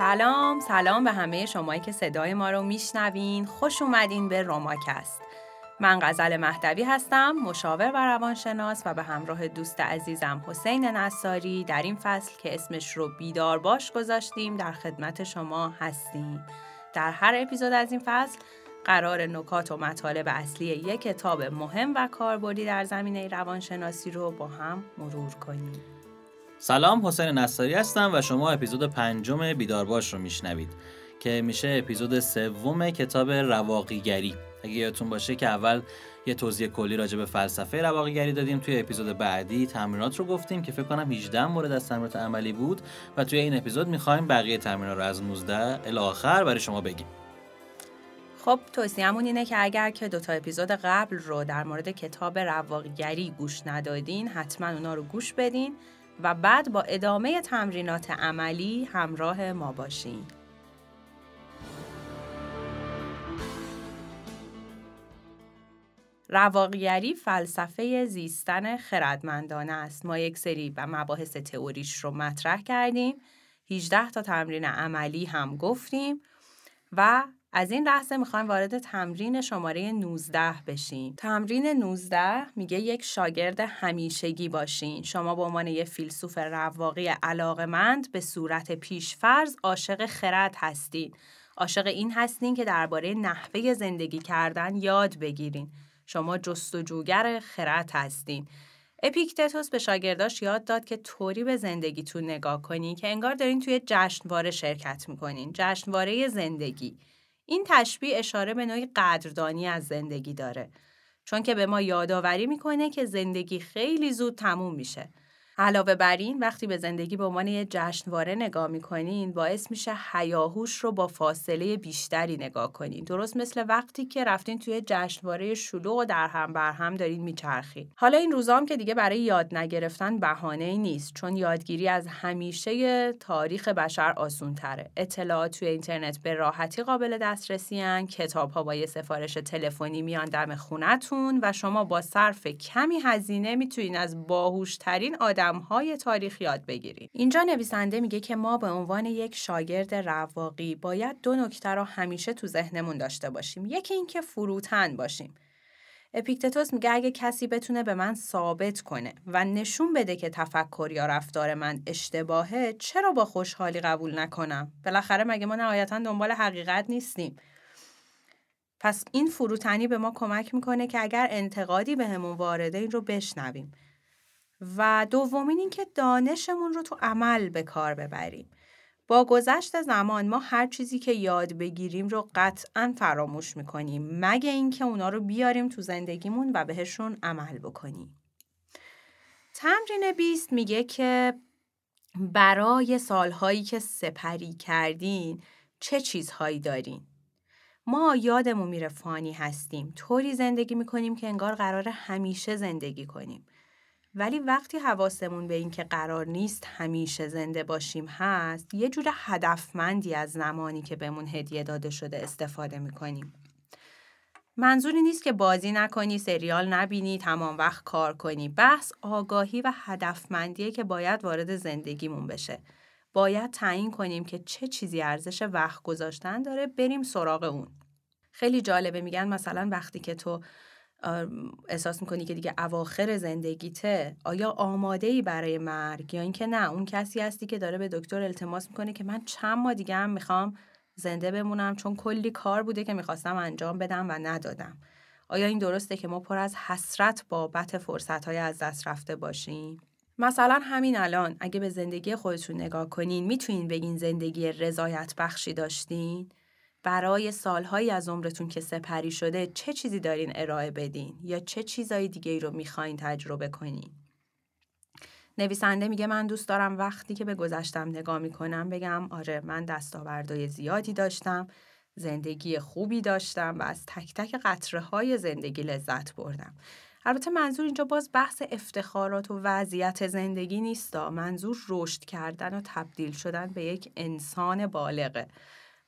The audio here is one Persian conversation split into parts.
سلام سلام به همه شمایی که صدای ما رو میشنوین. خوش اومدین به روماکست من غزل مهدوی هستم مشاور و روانشناس و به همراه دوست عزیزم حسین نصاری در این فصل که اسمش رو بیدار باش گذاشتیم در خدمت شما هستیم. در هر اپیزود از این فصل قرار نکات و مطالب اصلی یک کتاب مهم و کاربردی در زمینه روانشناسی رو با هم مرور کنیم. سلام حسین نصاری هستم و شما اپیزود پنجم بیدارباش رو میشنوید که میشه اپیزود سوم کتاب رواقیگری. اگه یادتون باشه که اول یه توضیح کلی راجع به فلسفه رواقیگری دادیم توی اپیزود بعدی تمرینات رو گفتیم که فکر کنم 18 مورد از تمرینات عملی بود و توی این اپیزود می‌خوایم بقیه تمرینات رو از 19 الی آخر برای شما بگیم. خب توصیهمون اینه که اگر که دوتا اپیزود قبل رو در مورد کتاب رواقیگری گوش ندادین حتما اونا رو گوش بدین. و بعد با ادامه تمرینات عملی همراه ما باشین. رواقیگری فلسفه زیستن خردمندانه است. ما یک سری و مباحث تئوریش رو مطرح کردیم. 18 تا تمرین عملی هم گفتیم و از این لحظه می‌خوایم وارد تمرین شماره 19 بشیم. تمرین 19 میگه یک شاگرد همیشگی باشین. شما به عنوان یک فیلسوف رواقی علاقمند به صورت پیشفرز عاشق خرد هستین. عاشق این هستین که درباره نحوه زندگی کردن یاد بگیرین. شما جستجوگر خرد هستین. اپیکتتوس به شاگرداش یاد داد که طوری به زندگیتون نگاه کنین که انگار دارین توی جشنواره شرکت می‌کنین. جشنواره زندگی. این تشبیه اشاره به نوعی قدردانی از زندگی داره چون که به ما یادآوری می‌کنه که زندگی خیلی زود تموم میشه. علاوه بر این وقتی به زندگی به عنوان یه جشنواره نگاه می‌کنین باعث میشه حیاهوش رو با فاصله بیشتری نگاه کنین درست مثل وقتی که رفتین توی جشنواره شلوغ و در هم بر هم دارین میچرخین حالا این روزام که دیگه برای یاد نگرفتن بهانه ای نیست چون یادگیری از همیشه تاریخ بشر آسون تره اطلاعات توی اینترنت به راحتی قابل دسترسی هن. کتاب ها با یه سفارش تلفنی میان دم خونتون و شما با صرف کمی هزینه می‌تونین از باهوشترین آدم های تاریخ یاد بگیریم. اینجا نویسنده میگه که ما به عنوان یک شاگرد رواقی باید دو نکته رو همیشه تو ذهنمون داشته باشیم. یکی اینکه فروتن باشیم. اپیکتتوس میگه اگه کسی بتونه به من ثابت کنه و نشون بده که تفکر یا رفتار من اشتباهه چرا با خوشحالی قبول نکنم بالاخره مگه ما نهایتا دنبال حقیقت نیستیم پس این فروتنی به ما کمک می‌کنه که اگر انتقادی بهمون به وارده این رو بشنویم و دومین اینکه دانشمون رو تو عمل به کار ببریم. با گذشت زمان ما هر چیزی که یاد بگیریم رو قطعا فراموش می‌کنیم مگه اینکه اونا رو بیاریم تو زندگیمون و بهشون عمل بکنیم. تمرین بیست میگه که برای سالهایی که سپری کردین چه چیزهایی دارین؟ ما یادمون میره فانی هستیم طوری زندگی می‌کنیم که انگار قرار همیشه زندگی کنیم ولی وقتی حواسمون به این که قرار نیست همیشه زنده باشیم هست یه جور هدفمندی از زمانی که بهمون هدیه داده شده استفاده می‌کنیم. منظوری نیست که بازی نکنی، سریال نبینی، تمام وقت کار کنی. بحث آگاهی و هدفمندیه که باید وارد زندگیمون بشه. باید تعیین کنیم که چه چیزی ارزش وقت گذاشتن داره بریم سراغ اون. خیلی جالبه میگن مثلا وقتی که تو احساس می‌کنی که دیگه اواخر زندگیته؟ آیا آماده ای برای مرگ یا اینکه نه اون کسی هستی که داره به دکتر التماس می‌کنه که من چند ماه دیگه هم می‌خوام زنده بمونم چون کلی کار بوده که می‌خواستم انجام بدم و ندادم. آیا این درسته که ما پر از حسرت بابت فرصت های از دست رفته باشیم؟ مثلا همین الان اگه به زندگی خودتون نگاه کنین می‌تونین بگین زندگی رضایت بخشی داشتین؟ برای سالهایی از عمرتون که سپری شده چه چیزی دارین ارائه بدین؟ یا چه چیزایی دیگه ای رو می‌خواین تجربه کنین؟ نویسنده میگه من دوست دارم وقتی که به گذشتم نگاه می‌کنم بگم آره من دستاوردهای زیادی داشتم زندگی خوبی داشتم و از تک تک قطره های زندگی لذت بردم. البته منظور اینجا باز بحث افتخارات و وضعیت زندگی نیستا منظور رشد کردن و تبدیل شدن به یک انسان بالغه.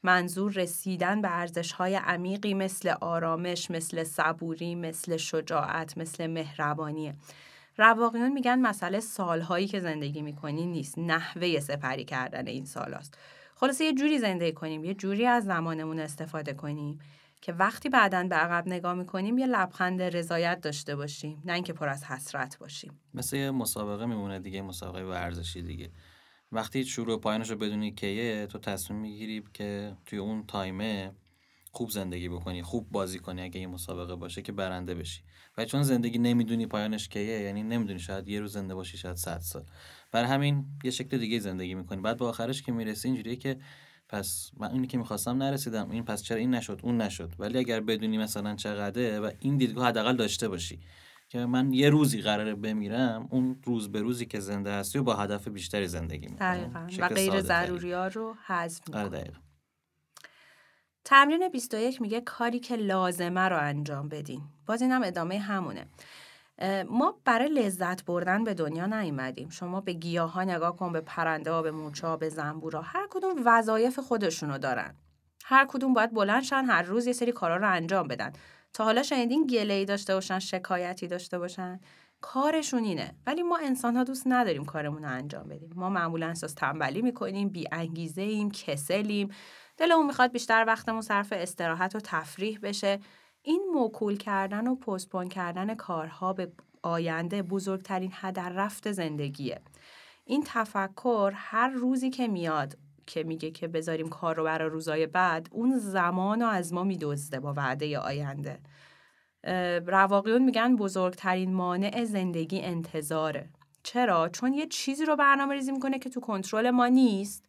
منظور رسیدن به ارزش‌های عمیقی مثل آرامش، مثل صبوری، مثل شجاعت، مثل مهربانیه. رواقیون میگن مسئله سالهایی که زندگی می‌کنی نیست نحوه سپری کردن این سال خلاصه یه جوری زندگی کنیم یه جوری از زمانمون استفاده کنیم که وقتی بعدا به عقب نگاه می‌کنیم یه لبخند رضایت داشته باشیم نه اینکه پر از حسرت باشیم. مثل یه مسابقه میمونه دیگه مسابقه ورزشی دیگه. وقتی شروع پایانش رو بدونی کیه تو تصمیم می‌گیری که توی اون تایمه خوب زندگی بکنی خوب بازی کنی اگه یه مسابقه باشه که برنده بشی. و چون زندگی نمی‌دونی پایانش کیه یعنی نمی‌دونی شاید یه روز زنده باشی شاید صد سال. بر همین یه شکل دیگه زندگی می‌کنی. بعد با آخرش که می‌رسی اینجوریه که پس من اینی که می‌خواستم نرسیدم. این پس چرا این نشد اون نشد. ولی اگر بدونی مثلا چقدره و این دیدگاه حداقل داشته باشی. که من یه روزی قراره بمیرم اون روز به روزی که زنده هستی و با هدف بیشتری زندگی می‌کنم و غیر ضروری ها رو حذف آره تمرین 21 میگه کاری که لازمه رو انجام بدین. باز اینم ادامه همونه. ما برای لذت بردن به دنیا نیومدیم. شما به گیاه ها نگاه کن به پرنده ها به مورچه ها به زنبورا. هر کدوم وظایف خودشونو دارن. هر کدوم باید بلند شن هر روز یه سری کارا رو انجام بدن. تا حالا شنیدین گله داشته باشن شکایتی داشته باشن؟ کارشون اینه. ولی ما انسان ها دوست نداریم کارمون رو انجام بدیم. ما معمولا احساس تنبلی می‌کنیم بی انگیزه ایم کسلیم. دلمون می‌خواد بیشتر وقتمون صرف استراحت و تفریح بشه. این موکول کردن و پستپون کردن کارها به آینده بزرگترین هدر رفت زندگیه. این تفکر هر روزی که میاد که میگه که بذاریم کار رو برای روزای بعد اون زمان رو از ما میدزده با وعده آینده. رواقیون میگن بزرگترین مانع زندگی انتظاره. چرا؟ چون یه چیزی رو برنامه ریزی می‌کنه که تو کنترل ما نیست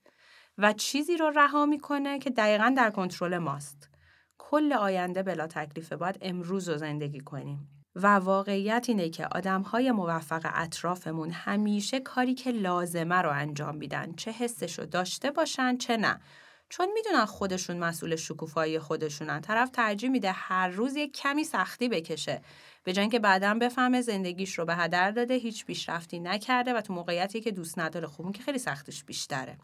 و چیزی رو رها می‌کنه که دقیقا در کنترل ماست. کل آینده بلا تکلیفه باید امروز رو زندگی کنیم. و واقعیت اینه که آدم های موفق اطرافمون همیشه کاری که لازمه رو انجام میدن چه حسش رو داشته باشن چه نه. چون می‌دونن خودشون مسئول شکوفایی خودشونن. طرف ترجیح میده هر روز یک کمی سختی بکشه. به جای که بعدا بفهمه زندگیش رو به هدر داده هیچ پیشرفتی نکرده و تو موقعیتی که دوست نداره خوبون که خیلی سختش بیشتره.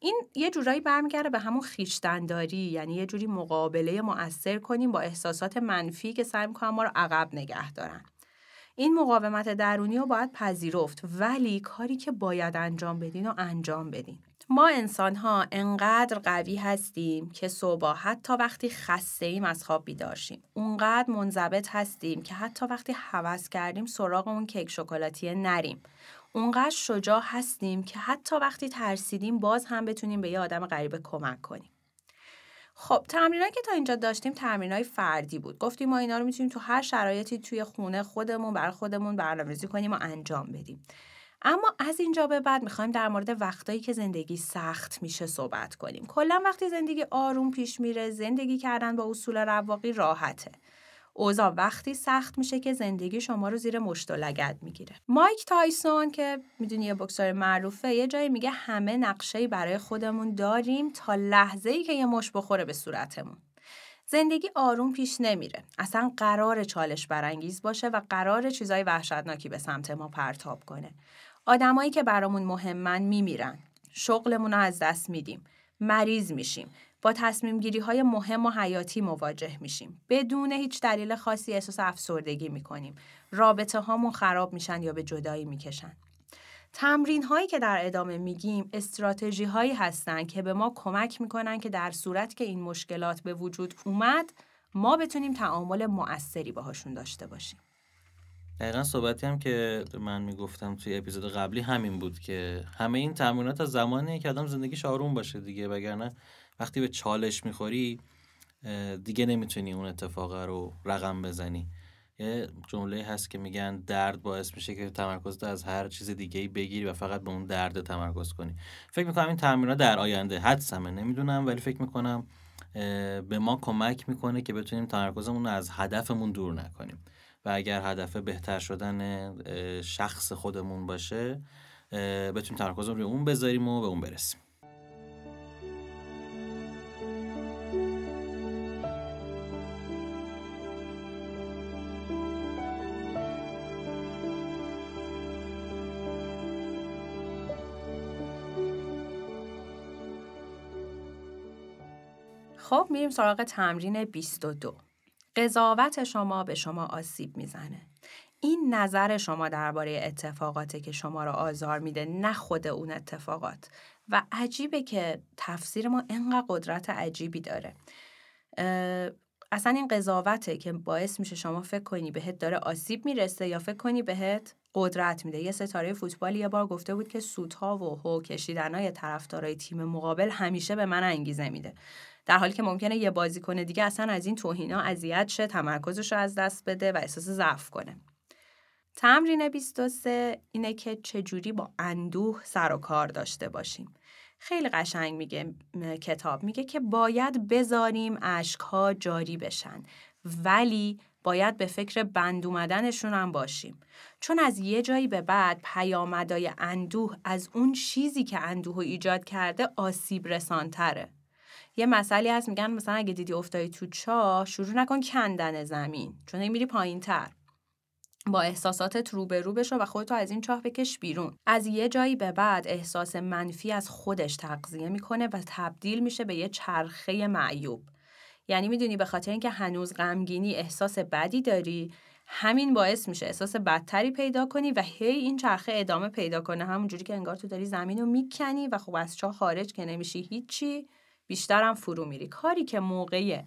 این یه جورایی برمیگرده به همون خیشتنداری یعنی یه جوری مقابله مؤثر کنیم با احساسات منفی که سعی می‌کنن ما رو عقب نگه دارن. این مقاومت درونی رو باید پذیرفت ولی کاری که باید انجام بدین و انجام بدین. ما انسان ها انقدر قوی هستیم که صبح حتی وقتی خسته ایم از خواب بیدارشیم اونقدر منضبط هستیم که حتی وقتی حوض کردیم سراغ اون کیک شکلاتی نریم اونقدر شجاع هستیم که حتی وقتی ترسیدیم باز هم بتونیم به یه آدم غریبه کمک کنیم. خب تمرینایی که تا اینجا داشتیم تمرینای فردی بود. گفتیم ما اینا رو می‌تونیم تو هر شرایطی توی خونه خودمون بر خودمون برنامه‌ریزی کنیم و انجام بدیم. اما از اینجا به بعد می‌خوایم در مورد وقتایی که زندگی سخت میشه صحبت کنیم. کلا وقتی زندگی آروم پیش میره، زندگی کردن با اصول رواقی راحته. اوضاع وقتی سخت میشه که زندگی شما رو زیر مشت و لگد می‌گیره مایک تایسون که می‌دونی یه بکسور معروفه یه جایی میگه همه نقشه برای خودمون داریم تا لحظه ای که یه مش بخوره به صورتمون زندگی آروم پیش نمیره اصلا قرار چالش برانگیز باشه و قرار چیزای وحشتناکی به سمت ما پرتاب کنه آدمایی که برامون مهمن میمیرن شغلمون رو از دست میدیم مریض میشیم با تصمیم گیری های مهم و حیاتی مواجه میشیم. بدون هیچ دلیل خاصی احساس افسردگی می‌کنیم. رابطه هامون خراب میشن یا به جدایی می‌کشن. تمرین هایی که در ادامه میگیم استراتژی هایی هستند که به ما کمک می‌کنن که در صورت که این مشکلات به وجود اومد ما بتونیم تعامل مؤثری باهاشون داشته باشیم. دقیقا صحبتی هم که من می‌گفتم توی اپیزود قبلی همین بود که همه این تمرینات از زمانی که آدم زندگیش آروم باشه دیگه وگرنه وقتی به چالش می‌خوری دیگه نمی‌تونی اون اتفاق رو رقم بزنی. یه جمله هست که میگن درد باعث میشه که تمرکز از هر چیز دیگه ای بگیری و فقط به اون درد تمرکز کنی. فکر می‌کنم این تمرینات در آینده حدسمه نمی‌دونم ولی فکر می‌کنم به ما کمک می‌کنه که بتونیم تمرکزمون رو از هدفمون دور نکنیم. و اگر هدف بهتر شدن شخص خودمون باشه بتونیم تمرکزمون رو اون بذاریم و به اون برسیم. خب میریم سراغ تمرین 22 قضاوت شما به شما آسیب می‌زنه. این نظر شما درباره اتفاقاتی که شما را آزار میده نه خود اون اتفاقات. و عجیبه که تفسیر ما انقدر قدرت عجیبی داره. اصلا این قضاوته که باعث میشه شما فکر کنی بهت داره آسیب می‌رسه یا فکر کنی بهت قدرت میده. یه ستاره فوتبال یه بار گفته بود که سودها و هو کشیدنهای طرفدارای تیم مقابل همیشه به من انگیزه میده. در حالی که ممکنه یه بازیکن دیگه اصلا از این توهینا اذیت شه تمرکزش رو از دست بده و احساس ضعف کنه. تمرین 23 اینه که چجوری با اندوه سر و کار داشته باشیم. خیلی قشنگ میگه کتاب میگه که باید بذاریم اشکها جاری بشن ولی باید به فکر بند اومدنشون هم باشیم. چون از یه جایی به بعد پیامدای اندوه از اون چیزی که اندوه ایجاد کرده آسیب رسانتره. یه مسئله هست میگن مثلا اگه دیدی افتادی تو چاه شروع نکن کندن زمین چون این میری پایین تر. با احساساتت روبرو بشو و خودتو از این چاه بکش بیرون. از یه جایی به بعد احساس منفی از خودش تغذیه می‌کنه و تبدیل میشه به یه چرخه معیوب. یعنی می‌دونی به خاطر اینکه هنوز غمگینی احساس بدی داری همین باعث میشه احساس بدتری پیدا کنی و هی این چرخه ادامه پیدا کنه. همونجوری که انگار تو داری زمین رو می‌کنی و خب از چاه خارج که نمیشی هیچی. بیشترم فرو میری کاری که موقع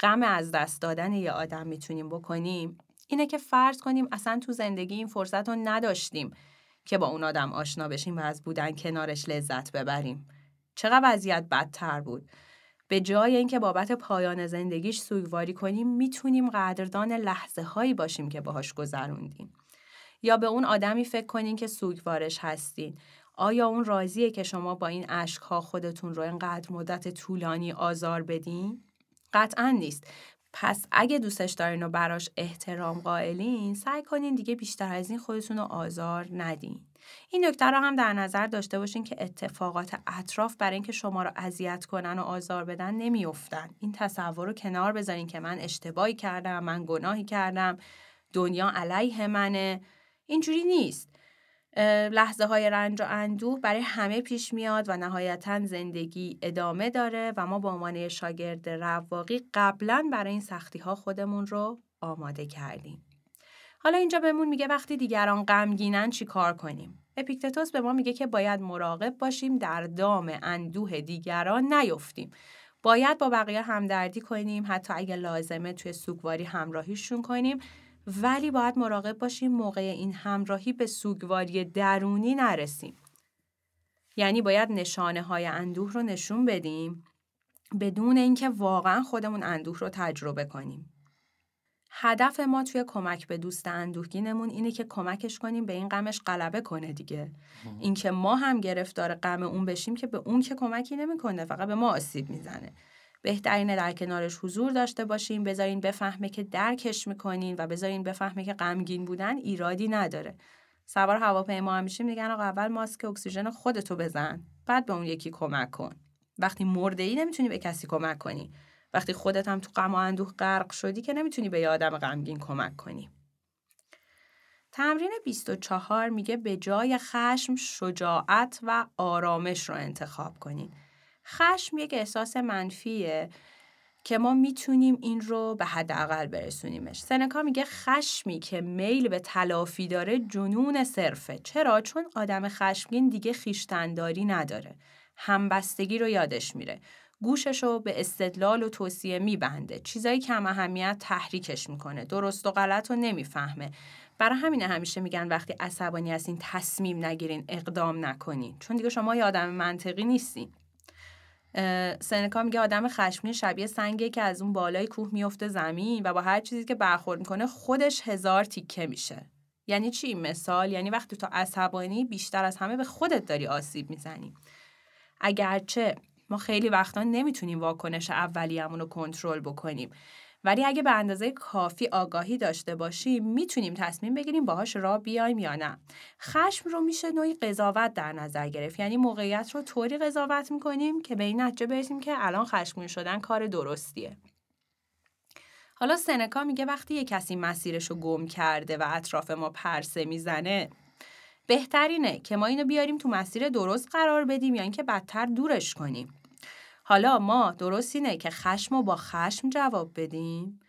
غم از دست دادن یه آدم می‌تونیم بکنیم اینه که فرض کنیم اصلا تو زندگی این فرصت رو نداشتیم که با اون آدم آشنا بشیم و از بودن کنارش لذت ببریم. چقدر وضعیت بدتر بود. به جای اینکه بابت پایان زندگیش سوگواری کنیم می‌تونیم قدردان لحظه هایی باشیم که باهاش گذروندیم. یا به اون آدمی فکر کنین که سوگوارش هستین. آیا اون راضیه که شما با این ها خودتون رو اینقدر مدت طولانی آزار بدین؟ قطعا نیست. پس اگه دوستش دارین و براش احترام قائلین سعی کنین دیگه بیشتر از این خودتون رو آزار ندین. این نکته رو هم در نظر داشته باشین که اتفاقات اطراف برای اینکه شما رو اذیت کنن و آزار بدن نمیافتن. این تصور رو کنار بذارین که من اشتباهی کردم، من گناهی کردم، دنیا علیه منه. اینجوری نیست. لحظه های رنج و اندوه برای همه پیش میاد و نهایتا زندگی ادامه داره و ما به عنوان شاگرد رواقی قبلا برای این سختی ها خودمون رو آماده کردیم. حالا اینجا بهمون میگه وقتی دیگران غمگینن چی کار کنیم؟ اپیکتتوس به ما میگه که باید مراقب باشیم در دام اندوه دیگران نیفتیم. باید با بقیه همدردی کنیم حتی اگه لازمه توی سوگواری همراهیشون کنیم ولی باید مراقب باشیم موقع این همراهی به سوگواری درونی نرسیم. یعنی باید نشانه های اندوه رو نشون بدیم بدون اینکه واقعا خودمون اندوه رو تجربه کنیم. هدف ما توی کمک به دوست اندوهگینمون اینه که کمکش کنیم به این غمش غلبه کنه دیگه. اینکه ما هم گرفتار غم اون بشیم که به اون که کمکی نمی‌کنه فقط به ما آسیب می‌زنه. بهترینه در کنارش حضور داشته باشین بذارین بفهمه که درکش می‌کنین و بذارین بفهمه که غمگین بودن ایرادی نداره. سوار هواپیما هم میشیم. میگن آقا اول ماسک اکسیژن خودتو بزن بعد به اون یکی کمک کن. وقتی مرده ای نمی‌تونی به کسی کمک کنی. وقتی خودت هم تو غم و اندوه غرق شدی که نمی‌تونی به یه آدم غمگین کمک کنی. تمرین 24 میگه به جای خشم شجاعت و آرامش رو انتخاب کنین. خشم یک احساس منفیه که ما می‌تونیم این رو به حداقل برسونیمش. سنکا میگه خشمی که میل به تلافی داره جنون صرفه. چرا؟ چون آدم خشمگین دیگه خیشتنداری نداره. همبستگی رو یادش میره. گوشش رو به استدلال و توصیه میبنده. چیزایی کم اهمیت تحریکش می‌کنه. درست و غلط رو نمی‌فهمه. برای همین همیشه میگن وقتی عصبانی هستین تصمیم نگیرین اقدام نکنین چون دیگه شما یه آدم منطقی نیستین سنکا میگه آدم خشمگین شبیه سنگه که از اون بالای کوه میفته زمین و با هر چیزی که برخورد می‌کنه خودش هزار تیکه میشه. یعنی چی؟ مثال یعنی وقتی تو عصبانی بیشتر از همه به خودت داری آسیب می‌زنی. اگرچه ما خیلی وقتا نمی‌تونیم واکنش اولیه‌مون رو کنترل بکنیم. ولی اگه به اندازه کافی آگاهی داشته باشیم می‌تونیم تصمیم بگیریم باهاش را بیایم یا نه. خشم رو میشه نوعی قضاوت در نظر گرفت. یعنی موقعیت رو طوری قضاوت می‌کنیم که به این نتیجه برسیم که الان خشمگین شدن کار درستیه. حالا سنکا میگه وقتی یه کسی مسیرش رو گم کرده و اطراف ما پرسه می‌زنه بهترینه که ما اینو بیاریم تو مسیر درست قرار بدیم یا اینکه بدتر دورش کنیم. حالا ما درست اینه که خشم رو با خشم جواب بدیم؟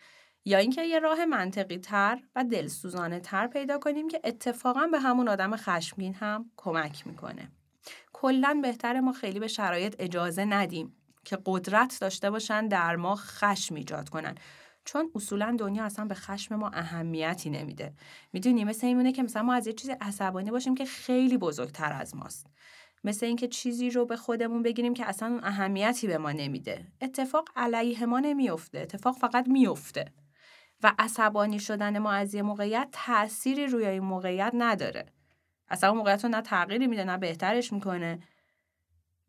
یا اینکه یه راه منطقی تر و دلسوزانه تر پیدا کنیم که اتفاقا به همون آدم خشمگین هم کمک می‌کنه. کلا بهتره ما خیلی به شرایط اجازه ندیم که قدرت داشته باشن در ما خشم ایجاد کنن. چون اصولا دنیا اصلا به خشم ما اهمیتی نمیده. می‌دونی مثل اینونه که مثلا ما از یه چیزی عصبانی باشیم که خیلی بزرگتر از ماست. مثل اینکه چیزی رو به خودمون بگیریم که اصلا اهمیتی به ما نمیده. اتفاق علیه ما نمیفته اتفاق فقط میفته و عصبانی شدن ما از یه موقعیت تأثیری روی این موقعیت نداره. اصلا موقعیت رو نه تغییری میده نه بهترش می‌کنه.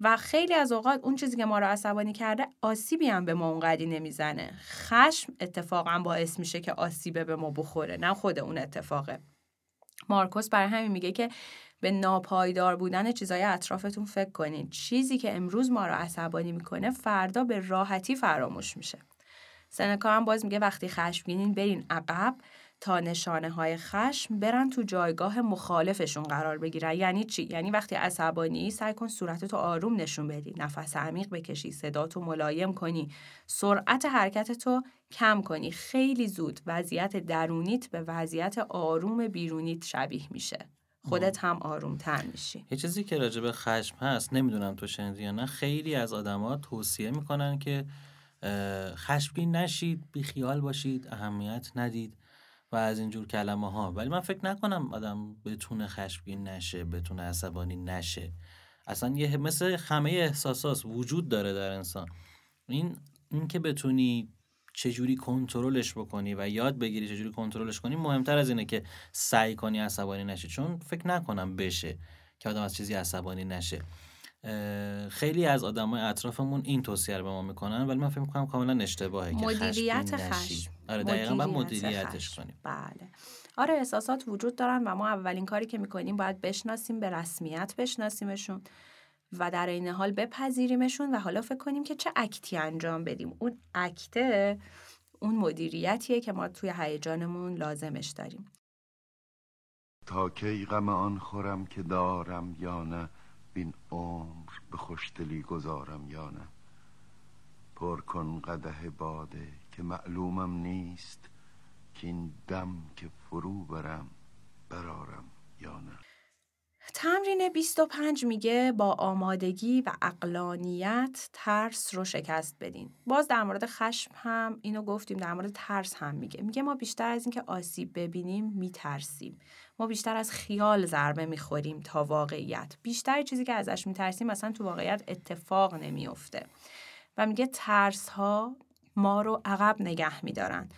و خیلی از اوقات اون چیزی که ما رو عصبانی کرده آسیبی هم به ما اونقدی نمی‌زنه خشم اتفاقا باعث میشه که آسیبه به ما بخوره نه خود اون اتفاقه. مارکوس برای همین میگه که به ناپایدار بودن چیزای اطرافتون فکر کنید چیزی که امروز ما رو عصبانی می‌کنه فردا به راحتی فراموش میشه. سنکا هم باز میگه وقتی خشمگینین برین عقب تا نشانه های خشم برن تو جایگاه مخالفشون قرار بگیرن. یعنی چی؟ یعنی وقتی عصبانی سعی کن صورتتو آروم نشون بدی. نفس عمیق بکشی صداتو ملایم کنی. سرعت حرکتتو کم کنی. خیلی زود وضعیت درونیت به وضعیت آروم بیرونیت شبیه میشه. خودت هم آرومتر میشی. یه چیزی که راجع به خشم هست نمی‌دونم تو شنیدی یا نه خیلی از آدما توصیه می‌کنن که خشمگین نشید بیخیال باشید اهمیت ندید و از اینجور کلمه ها ولی من فکر نکنم آدم بتونه خشمگین نشه بتونه عصبانی نشه. اصلا یه مثل همه احساسات وجود داره در انسان. این اینکه بتونی چجوری کنترلش بکنی و یاد بگیری چجوری کنترلش کنی مهمتر از اینه که سعی کنی عصبانی نشه چون فکر نکنم بشه که آدم از چیزی عصبانی نشه. خیلی از آدمای اطرافمون این توصیه رو به ما می‌کنن ولی من فکر می‌کنم کاملا اشتباهه که مدیریت خشم. آره دقیقا باید مدیریتش کنیم. بله. آره احساسات وجود دارن و ما اولین کاری که می‌کنیم باید بشناسیم به رسمیت بشناسیمشون. و در این حال بپذیریمشون و حالا فکر کنیم که چه اکتی انجام بدیم. اون اکته اون مدیریتیه که ما توی هیجانمون لازمش داریم. تا کی غم آن خورم که دارم یا نه بین عمر به خوشدلی گذارم یا نه. پر کن قده باده که معلومم نیست که این دم که فرو برم برارم یا نه. تمرین 25 میگه با آمادگی و اقلانیت ترس رو شکست بدین. باز در مورد خشم هم اینو گفتیم در مورد ترس هم میگه. میگه ما بیشتر از اینکه آسیب ببینیم میترسیم. ما بیشتر از خیال ضربه می‌خوریم تا واقعیت. بیشتر چیزی که ازش میترسیم مثلا تو واقعیت اتفاق نمیافته. و میگه ترس ها ما رو عقب نگه میدارن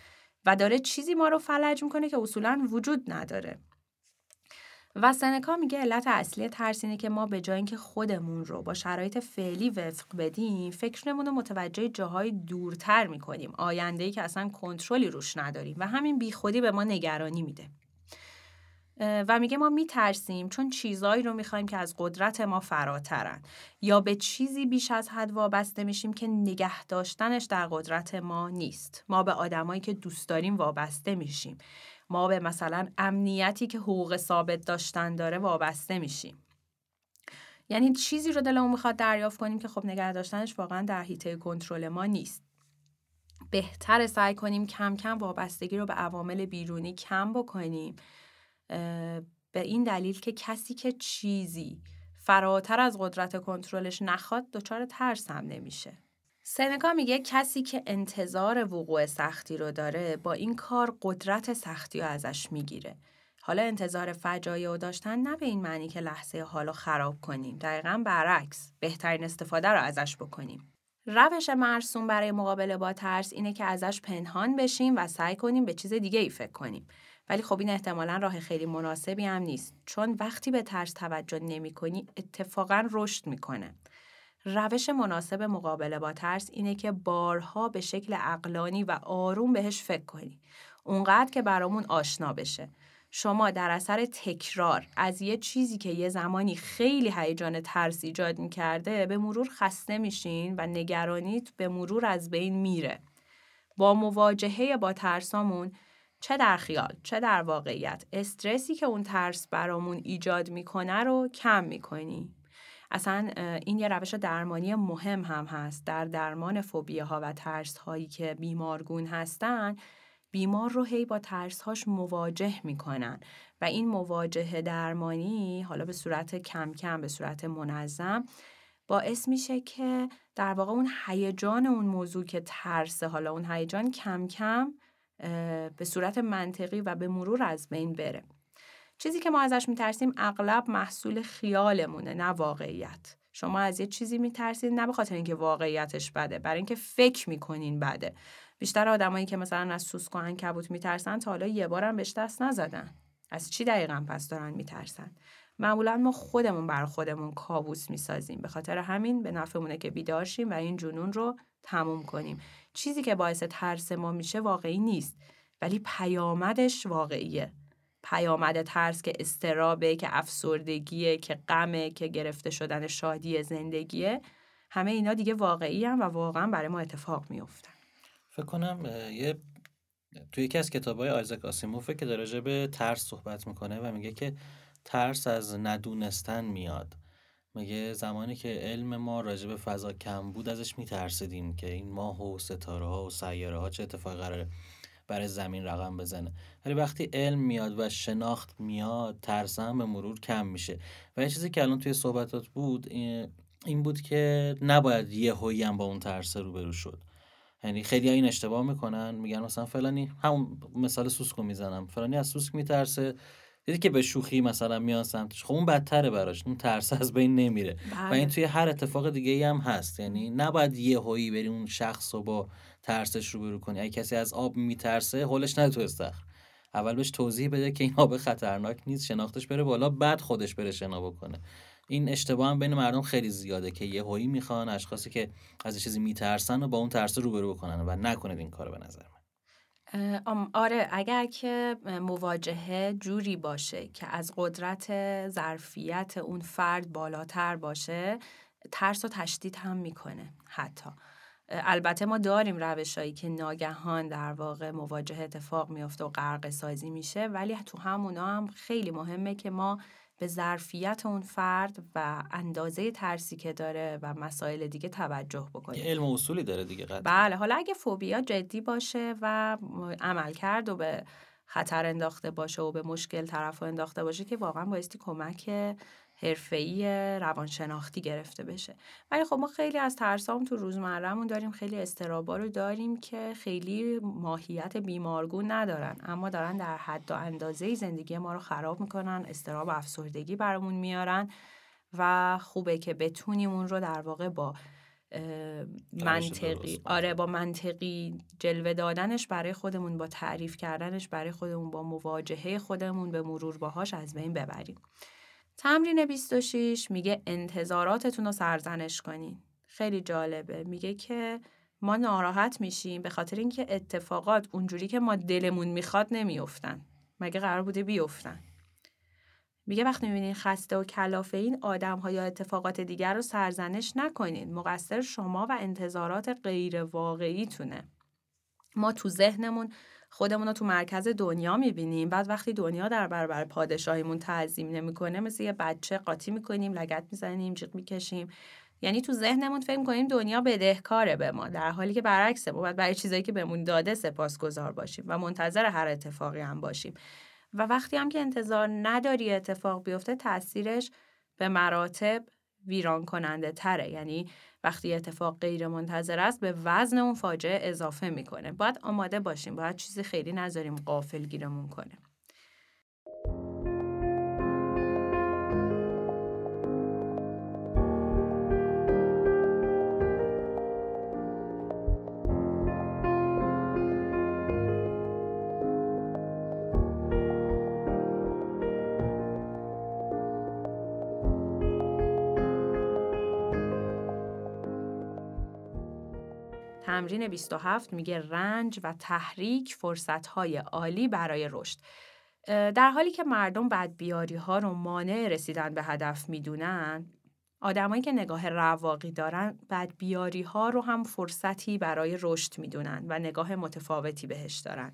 و داره چیزی ما رو فلج می‌کنه که اصولا وجود نداره. و سنکا میگه علت اصلی ترس اینه که ما به جای اینکه خودمون رو با شرایط فعلی وفق بدیم فکرمون رو متوجه جاهای دورتر می‌کنیم. آینده که اصلا کنترلی روش نداریم و همین بیخودی به ما نگرانی میده. و میگه ما میترسیم چون چیزایی رو می‌خوایم که از قدرت ما فراترن. یا به چیزی بیش از حد وابسته میشیم که نگه داشتنش در قدرت ما نیست. ما به آدمایی که دوست داریم وابسته میشیم. ما به مثلا امنیتی که حقوق ثابت داشتن داره وابسته میشیم. یعنی چیزی رو دلمون می‌خواد دریافت کنیم که خب نگه داشتنش واقعا در حیطه کنترل ما نیست. بهتر سعی کنیم کم کم وابستگی رو به عوامل بیرونی کم بکنیم به این دلیل که کسی که چیزی فراتر از قدرت کنترلش نخواد دچار ترس هم نمیشه. سنکا میگه کسی که انتظار وقوع سختی رو داره با این کار قدرت سختی رو ازش می‌گیره. حالا انتظار فجایع و داشتن نه به این معنی که لحظه حالا خراب کنیم. دقیقا برعکس. بهترین استفاده رو ازش بکنیم. روش مرسوم برای مقابله با ترس اینه که ازش پنهان بشیم و سعی کنیم به چیز دیگه ای فکر کنیم. ولی خب این احتمالا راه خیلی مناسبی هم نیست چون وقتی به ترس توجه نمی کنی اتفاقا رشد می‌کنه. روش مناسب مقابله با ترس اینه که بارها به شکل اقلانی و آروم بهش فکر کنی. اونقدر که برامون آشنا بشه. شما در اثر تکرار از یه چیزی که یه زمانی خیلی هیجان ترس ایجاد می‌کرده به مرور خسته میشین و نگرانیت به مرور از بین میره. با مواجهه با ترسامون چه در خیال چه در واقعیت استرسی که اون ترس برامون ایجاد می‌کنه رو کم می‌کنی اصلا این یه روش درمانی مهم هم هست. در درمان فوبیه ها و ترس هایی که بیمارگون هستن بیمار رو هی با ترسهاش مواجه می‌کنن. و این مواجهه درمانی حالا به صورت کم کم به صورت منظم باعث میشه که در واقع اون هیجان اون موضوع که ترسه حالا اون هیجان کم کم به صورت منطقی و به مرور از بین بره. چیزی که ما ازش میترسیم اغلب محصول خیالمونه نه واقعیت. شما از یه چیزی میترسید نه به خاطر اینکه واقعیتش بده برای اینکه فکر می‌کنین بده. بیشتر آدمایی که مثلا از سوسک و عنکبوت میترسن تا حالا یه بارم بهش دست نزدن. از چی دقیقا پس دارن میترسن؟ معمولا ما خودمون بر خودمون کابوس می‌سازیم. به خاطر همین به نفعمونه که بیدارشیم و این جنون رو تموم کنیم. چیزی که باعث ترس ما میشه واقعی نیست ولی پیامدش واقعیه. پیامد ترس که استرابه که افسردگیه که غمه که گرفته شدن شادی زندگیه. همه اینا دیگه واقعی هم و واقعا برای ما اتفاق میفتن فکر کنم یه توی یکی از کتابای آیزاک آسیموفه که در به ترس صحبت می‌کنه و میگه که ترس از ندونستن میاد. میگه زمانی که علم ما راجع به فضا کم بود ازش میترسیدیم که این ماه و ستاره ها و سیاره ها چه اتفاقی قراره. برای زمین رقم بزنه. ولی وقتی علم میاد و شناخت میاد ترس هم به مرور کم میشه. و یه چیزی که الان توی صحبتات بود این بود که نباید یه هویی هم با اون ترس روبرو شد. یعنی خیلی این اشتباه می‌کنن میگن مثلا فلانی همون مثال سوسکو می‌زنم. فلانی از سوسک میترسه. دیدی که به شوخی مثلا میان سمتش. خب اون بدتره براش. اون ترس از بین نمیره. و این بله. توی هر اتفاق دیگه ای هم هست. یعنی نباید یه هایی بری اون شخص رو با ترسش رو برو کنی. اگه کسی از آب میترسه هولش نده تو استخر. اول بهش توضیح بده که این آب خطرناک نیست شناختش بره بالا بعد خودش بره شنا بکنه. این اشتباه هم بین مردم خیلی زیاده که یه هایی می‌خوان اشخاصی که از چیزی میترسن و با اون ترس روبرو بکنن و نکنید این کارو به نظر آره اگر که مواجهه جوری باشه که از قدرت ظرفیت اون فرد بالاتر باشه ترس و تشدید هم می‌کنه حتی. البته ما داریم روشهایی که ناگهان در واقع مواجهه اتفاق میافته و غرق سازی میشه ولی تو همونا هم خیلی مهمه که ما به ظرفیت اون فرد و اندازه ترسی که داره و مسائل دیگه توجه بکنیم. علم و اصولی داره دیگه بله حالا اگه فوبیا جدی باشه و عمل کرد و به خطر انداخته باشه و به مشکل طرف انداخته باشه که واقعا بایستی کمک حرفه‌ای روانشناختی گرفته بشه. ولی خب ما خیلی از ترسام تو روزمرهمون داریم خیلی استرابا رو داریم که خیلی ماهیت بیمارگون ندارن. اما دارن در حد و اندازه زندگی ما رو خراب می‌کنن استراب و افسردگی برامون میارن و خوبه که بتونیم اون رو در واقع با منطقی آره با منطقی جلوه دادنش برای خودمون با تعریف کردنش برای خودمون با مواجهه خودمون به مرور باهاش از بین ببریم. تمرین 26 میگه انتظاراتتون رو سرزنش کنین. خیلی جالبه. میگه که ما ناراحت میشیم به خاطر اینکه اتفاقات اونجوری که ما دلمون می‌خواد نمیافتن. مگه قرار بوده بیفتن. میگه وقتی می‌بینین خسته و کلافه این آدم ها یا اتفاقات دیگر رو سرزنش نکنین. مقصر شما و انتظارات غیر واقعیتونه. ما تو ذهنمون خودمون رو تو مرکز دنیا می‌بینیم. بعد وقتی دنیا در برابر پادشاهیمون تعظیم نمی‌کنه مثل یه بچه قاطی می‌کنیم لگت می‌زنیم جیغ می‌کشیم. یعنی تو ذهنمون فکر کنیم دنیا بدهکاره به ما در حالی که برعکسه ما باید برای چیزایی که بهمون داده سپاسگزار باشیم و منتظر هر اتفاقی هم باشیم. و وقتی هم که انتظار نداری اتفاق بیفته تاثیرش به مراتب ویران کننده تره. یعنی وقتی اتفاق غیر منتظر است به وزن اون فاجعه اضافه می‌کنه. باید آماده باشیم. باید چیزی خیلی نذاریم قافل گیرمون کنه. تمرین 27 میگه رنج و تحریک فرصتهای عالی برای رشد. در حالی که مردم بدبیاری ها رو مانع رسیدن به هدف می‌دونن آدمایی که نگاه رواقی دارن بدبیاری ها رو هم فرصتی برای رشد می‌دونن و نگاه متفاوتی بهش دارن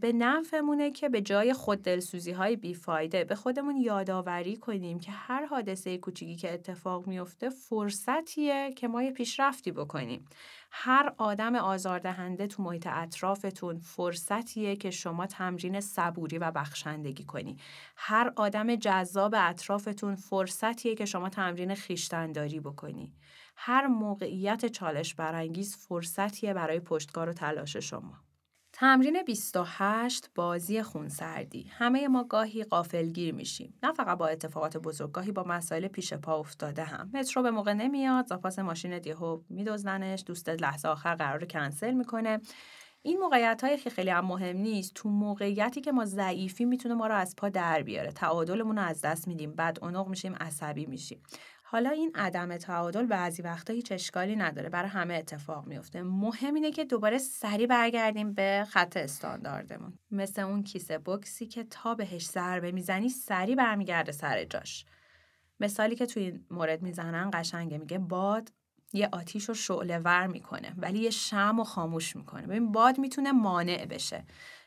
به نفعمونه که به جای خود دلسوزی های بیفایده به خودمون یادآوری کنیم که هر حادثه کوچیکی که اتفاق میفته فرصتیه که ما یه پیشرفتی بکنیم. هر آدم آزاردهنده تو محیط اطرافتون فرصتیه که شما تمرین صبوری و بخشندگی کنی. هر آدم جذاب اطرافتون فرصتیه که شما تمرین خیشتنداری بکنی. هر موقعیت چالش برانگیز فرصتیه برای پشتکار و تلاش شما. تمرین 28 بازی خونسردی. همه ما گاهی قافلگیر میشیم. نه فقط با اتفاقات بزرگ گاهی با مسائل پیش پا افتاده هم. مترو به موقع نمیاد زاپاس ماشین دیهو میدزدنش دوستت لحظه آخر قرار کنسل می‌کنه. این موقعیت هایی که خیلی هم مهم نیست تو موقعیتی که ما ضعیفی می‌تونه ما رو از پا در بیاره. تعادلمون رو از دست میدیم. بعد اونق میشیم عصبی میشیم. حالا این عدم تعادل بعضی وقتا هیچ اشکالی نداره برای همه اتفاق میفته مهم اینه که دوباره سری برگردیم به خط استانداردمون. مثل اون کیسه بکسی که تا بهش ضربه می‌زنی سری برمیگرده سر جاش. مثالی که توی این مورد می‌زنن قشنگه میگه باد یه آتیش رو شعله ور می‌کنه ولی یه شم و خاموش می‌کنه. ببین باد می‌تونه مانع بشه.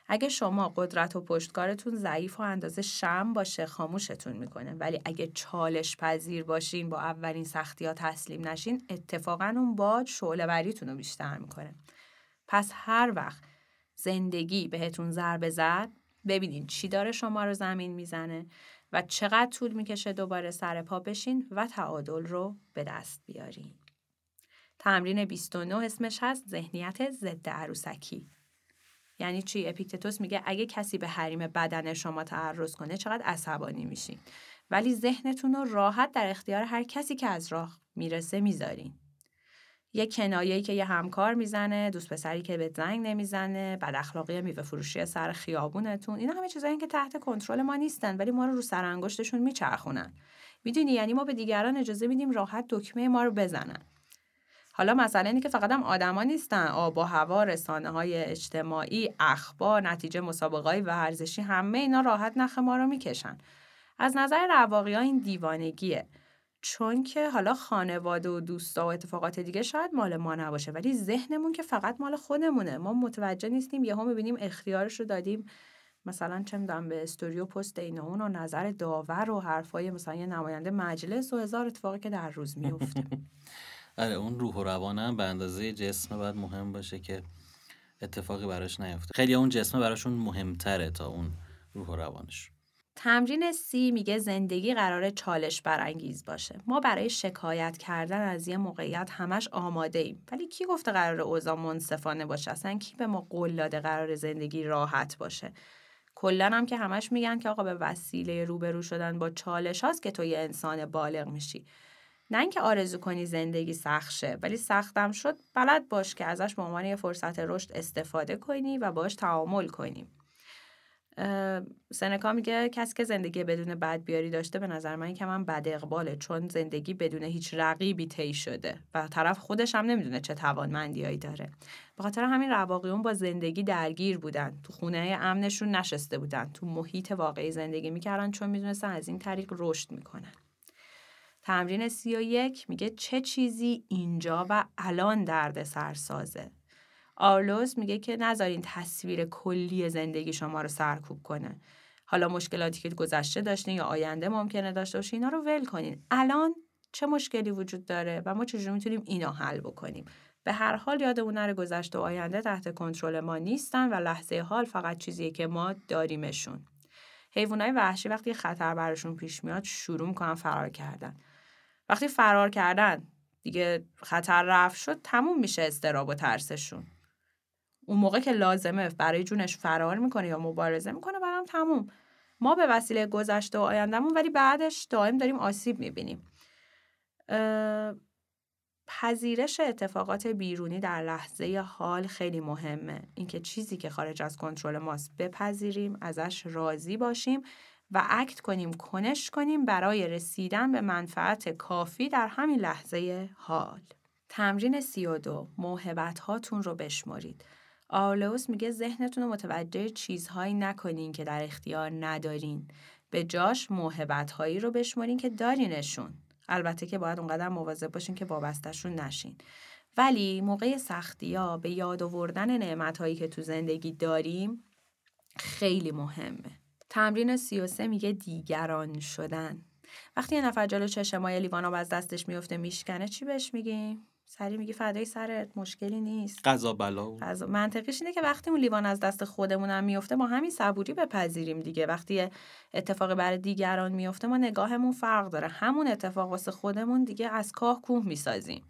اگه شما قدرت و پشتکارتون ضعیف و اندازه شم باشه خاموشتون می‌کنه ولی اگه چالش پذیر باشین با اولین سختی ها تسلیم نشین اتفاقا اون باد شعله رو بیشتر می‌کنه پس هر وقت زندگی بهتون ضربه زد ببینین چی داره شما رو زمین می‌زنه و چقدر طول می‌کشه دوباره سر پا بشین و تعادل رو به دست بیارین. تمرین 29 اسمش هست ذهنیت ضد عروسکی. یعنی چی؟ اپیکتتوس میگه اگه کسی به حریم بدن شما تعرض کنه چقدر عصبانی میشین. ولی ذهنتون رو راحت در اختیار هر کسی که از راه می‌رسه می‌ذارین. یه کنایه‌ای که یه همکار می‌زنه دوست پسری که به زنگ نمی‌زنه بد اخلاقی میوه فروشی سر خیابونتون. اینا همه چیزایی که تحت کنترل ما نیستن ولی ما رو رو سر انگشتشون میچرخونن. می‌دونی؟ یعنی ما به دیگران اجازه میدیم راحت دکمه ما رو بزنن. حالا مثلا اینه که فقط هم آدما نیستن. آب و هوا رسانه های اجتماعی اخبار نتیجه مسابقه های ورزشی همه اینا راحت نخ ما رو می‌کشن. از نظر رواقی ها این دیوانگیه. چون که حالا خانواده و دوستا و اتفاقات دیگه شاید مال ما نباشه ولی ذهنمون که فقط مال خودمونه. ما متوجه نیستیم یهو می‌بینیم اختیارش رو دادیم. مثلا چه می‌دونم به استوریو پست این اون و نظر داور و حرفای مثلا یه نماینده مجلس و هزار اتفاقی که در روز میفته آره اون روح و روانم به اندازه جسم باید مهم باشه که اتفاقی براش نیفته. خیلی اون جسم براشون مهمتره تا اون روح و روانش. تمرین سی میگه زندگی قرار چالش برانگیز باشه. ما برای شکایت کردن از یه موقعیت همش آماده ایم ولی کی گفته قرار اوضاع منصفانه باشه؟ اصلا کی به ما قول داده قرار زندگی راحت باشه؟ کلا هم که همش میگن که آقا به وسیله روبرو شدن با چالش هاست که تو یه انسان بالغ میشی. نه اینکه آرزو کنی زندگی سخت شه ولی سختم شد بلد باش که ازش به عنوان یه فرصت رشد استفاده کنی و باش تعامل کنی. سنکا میگه کسی که زندگی بدون بدبیاری داشته به نظر من که من بد اقباله چون زندگی بدون هیچ رقیبی طی شده و طرف خودش هم نمی‌دونه چه توانمندیایی داره. به خاطر همین رواقیون با زندگی درگیر بودن تو خونه امنشون نشسته بودن تو محیط واقعی زندگی می‌کردن چون می‌دونستن از این طریق رشد می‌کنن. تمرین سی و یک میگه چه چیزی اینجا و الان درد سرسازه. آرلوس میگه که نذارین تصویر کلی زندگی شما رو سرکوب کنه. حالا مشکلاتی که گذشته داشتین یا آینده ممکنه داشته باشین اینا رو ول کنین. الان چه مشکلی وجود داره و ما چجوری می‌تونیم اینا حل بکنیم. به هر حال نره گذشته و آینده تحت کنترل ما نیستن و لحظه حال فقط چیزیه که ما داریمشون. حیوانات وحشی وقتی خطر براشون پیش میاد شروع می‌کنن فرار کردن. وقتی فرار کردن دیگه خطر رفت شد تموم میشه استراب و ترسشون. اون موقع که لازمه برای جونش فرار می‌کنه یا مبارزه می‌کنه برام تموم. ما به وسیله گذشته و آیندهمون ولی بعدش دائم داریم آسیب می‌بینیم. پذیرش اتفاقات بیرونی در لحظه حال خیلی مهمه. اینکه چیزی که خارج از کنترل ماست بپذیریم ازش راضی باشیم و اکت کنیم کنش کنیم برای رسیدن به منفعت کافی در همین لحظه حال. تمرین سی و دو موهبت هاتون رو بشمارید. آرلوس میگه ذهنتون رو متوجه چیزهایی نکنین که در اختیار ندارین. به جاش موهبت هایی رو بشمارین که دارینشون. البته که باید اونقدر مواظب باشین که وابستهشون نشین. ولی موقع سختی ها به یاد آوردن نعمت هایی که تو زندگی داریم خیلی مهمه تمرین 33 میگه دیگران شدن. وقتی یه نفر جلو چشم ما لیوان از دستش میفته میشکنه چی بهش میگیم سری میگی فدای سرت مشکلی نیست. قضا بلا قضا منطقیش اینه که وقتی اون لیوان از دست خودمون هم میفته ما همین صبوری بپذیریم دیگه. وقتی اتفاقی برای دیگران میفته ما نگاهمون فرق داره. همون اتفاق واسه خودمون دیگه از کاه کوه می‌سازیم.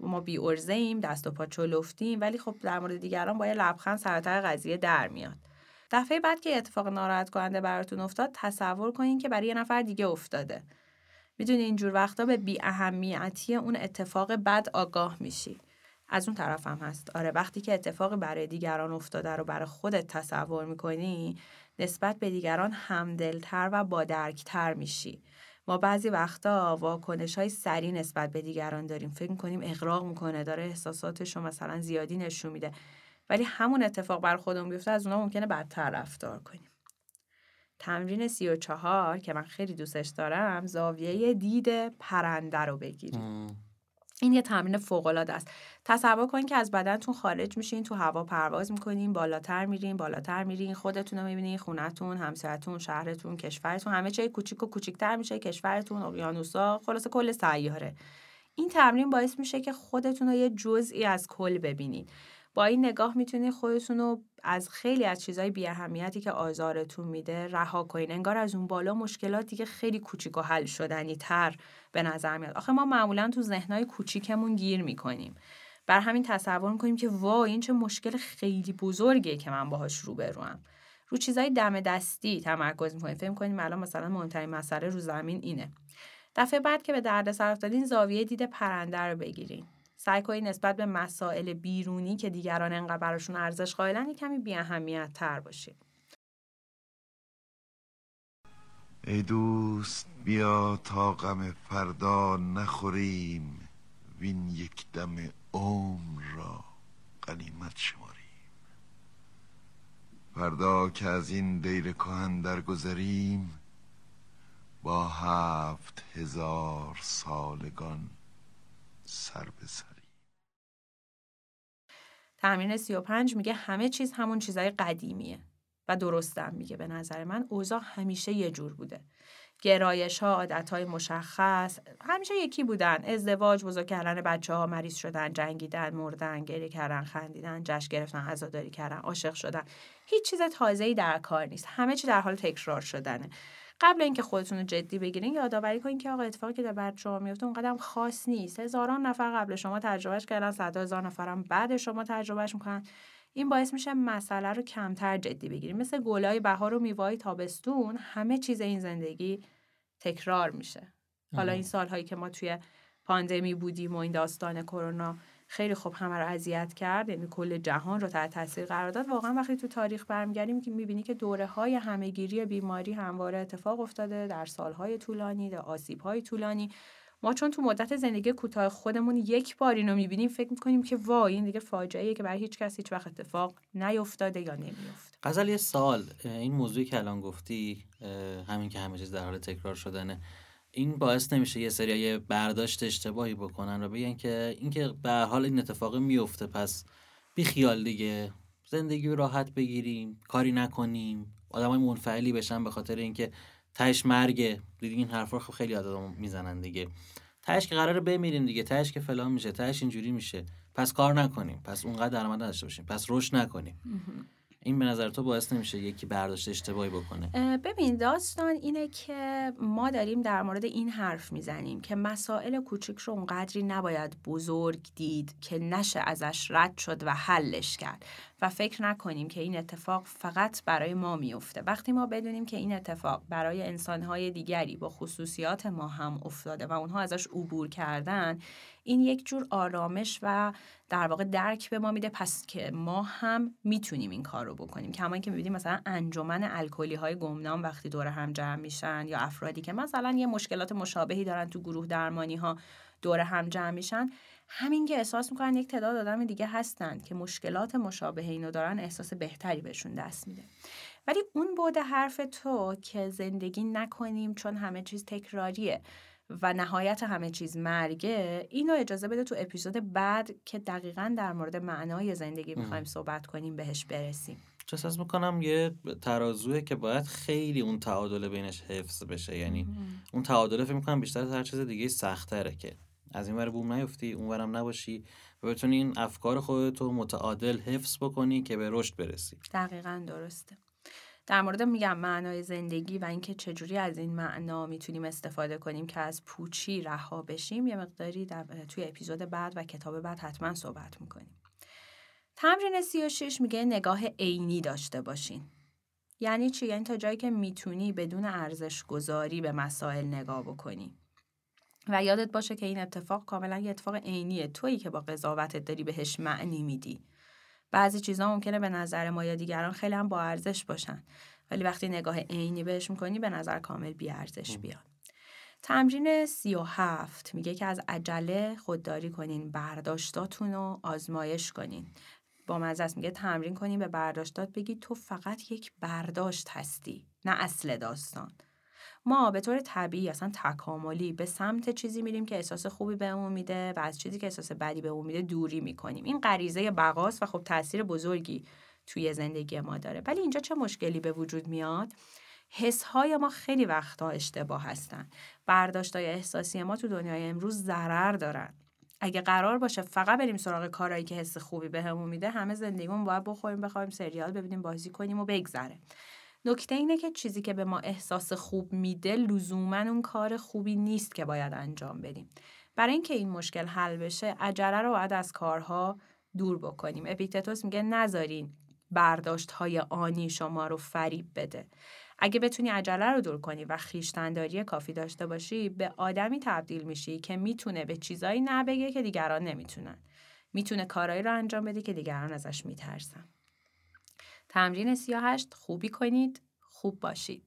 ما بی ارزه ایم دست و پا چلفتیم ولی خب در مورد دیگران با یه لبخند سرتر قضیه در میاد. دفعه بعد که اتفاق ناراحت کننده براتون افتاد تصور کنین که برای یه نفر دیگه افتاده. می‌دونی اینجور وقتا به بی اهمیتی اون اتفاق بد آگاه میشی. از اون طرف هم هست. آره وقتی که اتفاق برای دیگران افتاده رو برای خودت تصور می‌کنی نسبت به دیگران همدلتر و بادرکتر میشی. ما بعضی وقتا واکنش های سری نسبت به دیگران داریم. فکر می‌کنیم اغراق می‌کنه داره احساساتش رو مثلا زیادی نشون میده. ولی همون اتفاق بر خودمون بیفته از اونها ممکنه بدتر رفتار کنیم. تمرین سی و چهار که من خیلی دوستش دارم زاویه دید پرنده رو بگیریم. این یه تمرین فوق العاده است. تصور کنید که از بدنتون خارج میشین تو هوا پرواز می‌کنین بالاتر میرین بالاتر میرین خودتون رو می‌بینین خونتون همسایتون شهرتون کشورتون همه چی کوچیک و کوچیکتر میشه کشورتون اقیانوسا خلاصه کل سیاره. این تمرین باعث میشه که خودتون رو یه جزئی از کل ببینید با این نگاه می‌تونید خودتون رو از خیلی از چیزهای بی اهمیتی که آزارتون میده رها کنین. انگار از اون بالا مشکلاتی که خیلی کوچیک و حل شدنی تر به نظر میاد. آخه ما معمولا تو ذهنهای کوچیکمون گیر می‌کنیم. بر همین تصور می‌کنیم که وای این چه مشکل خیلی بزرگیه که من باهاش روبروم. رو چیزای دم دستی تمرکز می‌کنیم. فکر می‌کنیم الان مثلا مهمترین مسئله رو زمین اینه. دفعه بعد که به درد سر افتادین زاویه دید پرنده رو بگیرین. سعی کنید نسبت به مسائل بیرونی که دیگران انقدر براشون ارزش قائلن کمی بی اهمیت تر باشید ای دوست بیا تا غم فردا نخوریم. وین یک دم عمر را قنیمت شماریم. فردا که از این دیر کهن درگذریم با هفت هزار سالگان سر به سری تمرین 35 میگه همه چیز همون چیزای قدیمیه و درستم میگه به نظر من. اوضاع همیشه یه جور بوده. گرایش ها عادت های مشخص همیشه یکی بودن. ازدواج بزرگ کردن بچه ها مریض شدن جنگیدن مردن گریه کردن خندیدن جشن گرفتن عزاداری کردن عاشق شدن. هیچ چیز تازه‌ای در کار نیست. همه چی در حال تکرار شدنه. قبل اینکه خودتون رو جدی بگیرین یادآوری کنین که آقا اتفاقی که در بعد شما میفته اونقدر خاص نیست. هزاران نفر قبل شما تجربهش کردن صد هزار نفرم بعد شما تجربهش می‌کنن. این باعث میشه مسئله رو کمتر جدی بگیریم مثل گلای بهار و میوای تابستون همه چیز این زندگی تکرار میشه. حالا این سالهایی که ما توی پاندمی بودیم و این داستان کرونا خیلی خوب همه رو اذیت کرد. یعنی کل جهان رو تحت تاثیر قرار داد. واقعا وقتی تو تاریخ برمیگردیم که می‌بینی که دوره های همهگیری بیماری همواره اتفاق افتاده. در سالهای طولانی در آسیب های طولانی. ما چون تو مدت زندگی کوتاه خودمون یک بار اینو می‌بینیم فکر می‌کنیم که وای این دیگه فاجعه که برای هیچ کس هیچ وقت اتفاق نیفتاده یا نمیفته غزل یه سال. این موضوعی که الان گفتی همین که همه چیز در حال تکرار شدنه. این باعث نمیشه یه سری برداشت اشتباهی بکنن و بگن که اینکه به حال این اتفاق میفته پس بی خیال دیگه. زندگی راحت بگیریم کاری نکنیم آدمای منفعلی بشن به خاطر اینکه تهش مرگه دیدی این حرفا خب خیلی آدم می‌زنن دیگه. تهش که قراره بمیریم دیگه تهش که فلان میشه تهش اینجوری میشه. پس کار نکنیم. پس اونقدر درآمد نداشته باشیم. پس رشد نکنیم. این به نظر تو باعث نمیشه یکی برداشت اشتباهی بکنه. ببین داستان اینه که ما داریم در مورد این حرف می‌زنیم که مسائل کوچیک رو اونقدری نباید بزرگ دید که نشه ازش رد شد و حلش کرد. و فکر نکنیم که این اتفاق فقط برای ما میفته وقتی ما بدونیم که این اتفاق برای انسانهای دیگری با خصوصیات ما هم افتاده و اونها ازش عبور کردن این یک جور آرامش و در واقع درک به ما میده. پس که ما هم می‌تونیم این کار رو بکنیم. کما که می‌بینیم مثلا انجمن الکلی های گمنام وقتی دور هم جمع میشن یا افرادی که مثلا یه مشکلات مشابهی دارن تو گروه درمانی ها دور هم جمع میشن همین که احساس می‌کنن یک تعداد آدم دیگه هستند که مشکلات مشابه اینو دارن احساس بهتری بهشون دست میده. ولی اون بوده حرف تو که زندگی نکنیم چون همه چیز تکراریه و نهایت همه چیز مرگه اینو اجازه بده تو اپیزود بعد که دقیقا در مورد معنای زندگی می‌خوایم صحبت کنیم بهش برسیم. احساس می‌کنم یه ترازوه که باید خیلی اون تعادل بینش حفظ بشه. یعنی اون تعادل فکر می‌کنم بیشتر از هر چیز دیگه سختره که از این ور بوم نیفتی اون ورم نباشی و بتونی این افکار خودتو متعادل حفظ بکنی که به رشد برسی. دقیقا درسته. در مورد میگم معنای زندگی و اینکه چجوری از این معنا می‌تونیم استفاده کنیم که از پوچی رها بشیم یه مقداری در توی اپیزود بعد و کتاب بعد حتما صحبت می‌کنیم. تمرین 36 میگه نگاه عینی داشته باشین. یعنی چی؟ یعنی تا جایی که می‌تونی بدون ارزش گذاری به مسائل نگاه بکنی. و یادت باشه که این اتفاق کاملا یه اتفاق عینیه. تویی که با قضاوتت داری بهش معنی میدی. بعضی چیزا ممکنه به نظر ما یا دیگران خیلی هم با ارزش باشن. ولی وقتی نگاه عینی بهش می‌کنی به نظر کامل بی ارزش بیان تمرین سی و هفت. میگه که از عجله خودداری کنین برداشتاتون رو آزمایش کنین. با مزه میگه تمرین کنین به برداشتات بگی تو فقط یک برداشت هستی نه اصل داستان. ما به طور طبیعی اصلا تکاملی به سمت چیزی میریم که احساس خوبی بهمون میده و از چیزی که احساس بدی بهمون میده دوری می‌کنیم. این غریزه بقاست و خب تاثیر بزرگی توی زندگی ما داره. ولی اینجا چه مشکلی به وجود میاد؟ حس های ما خیلی وقتا اشتباه هستن. برداشت های احساسی ما تو دنیای امروز ضرر دارن. اگه قرار باشه فقط بریم سراغ کارهایی که حس خوبی بهمون میده همه زندگیمون باید بخوریم بخوایم سریال ببینیم بازی کنیم و بگذره نکته اینه که چیزی که به ما احساس خوب میده لزوما اون کار خوبی نیست که باید انجام بدیم. برای اینکه این مشکل حل بشه عجله رو باید از کارها دور بکنیم. اپیکتتوس میگه نذارین برداشت های آنی شما رو فریب بده. اگه بتونی عجله رو دور کنی و خیشتنداری کافی داشته باشی به آدمی تبدیل میشی که می‌تونه به چیزایی نبگه که دیگران نمی‌تونن. می‌تونه کارایی رو انجام بده که دیگران ازش میترسن. تمرین 38 خوبی کنید خوب باشید.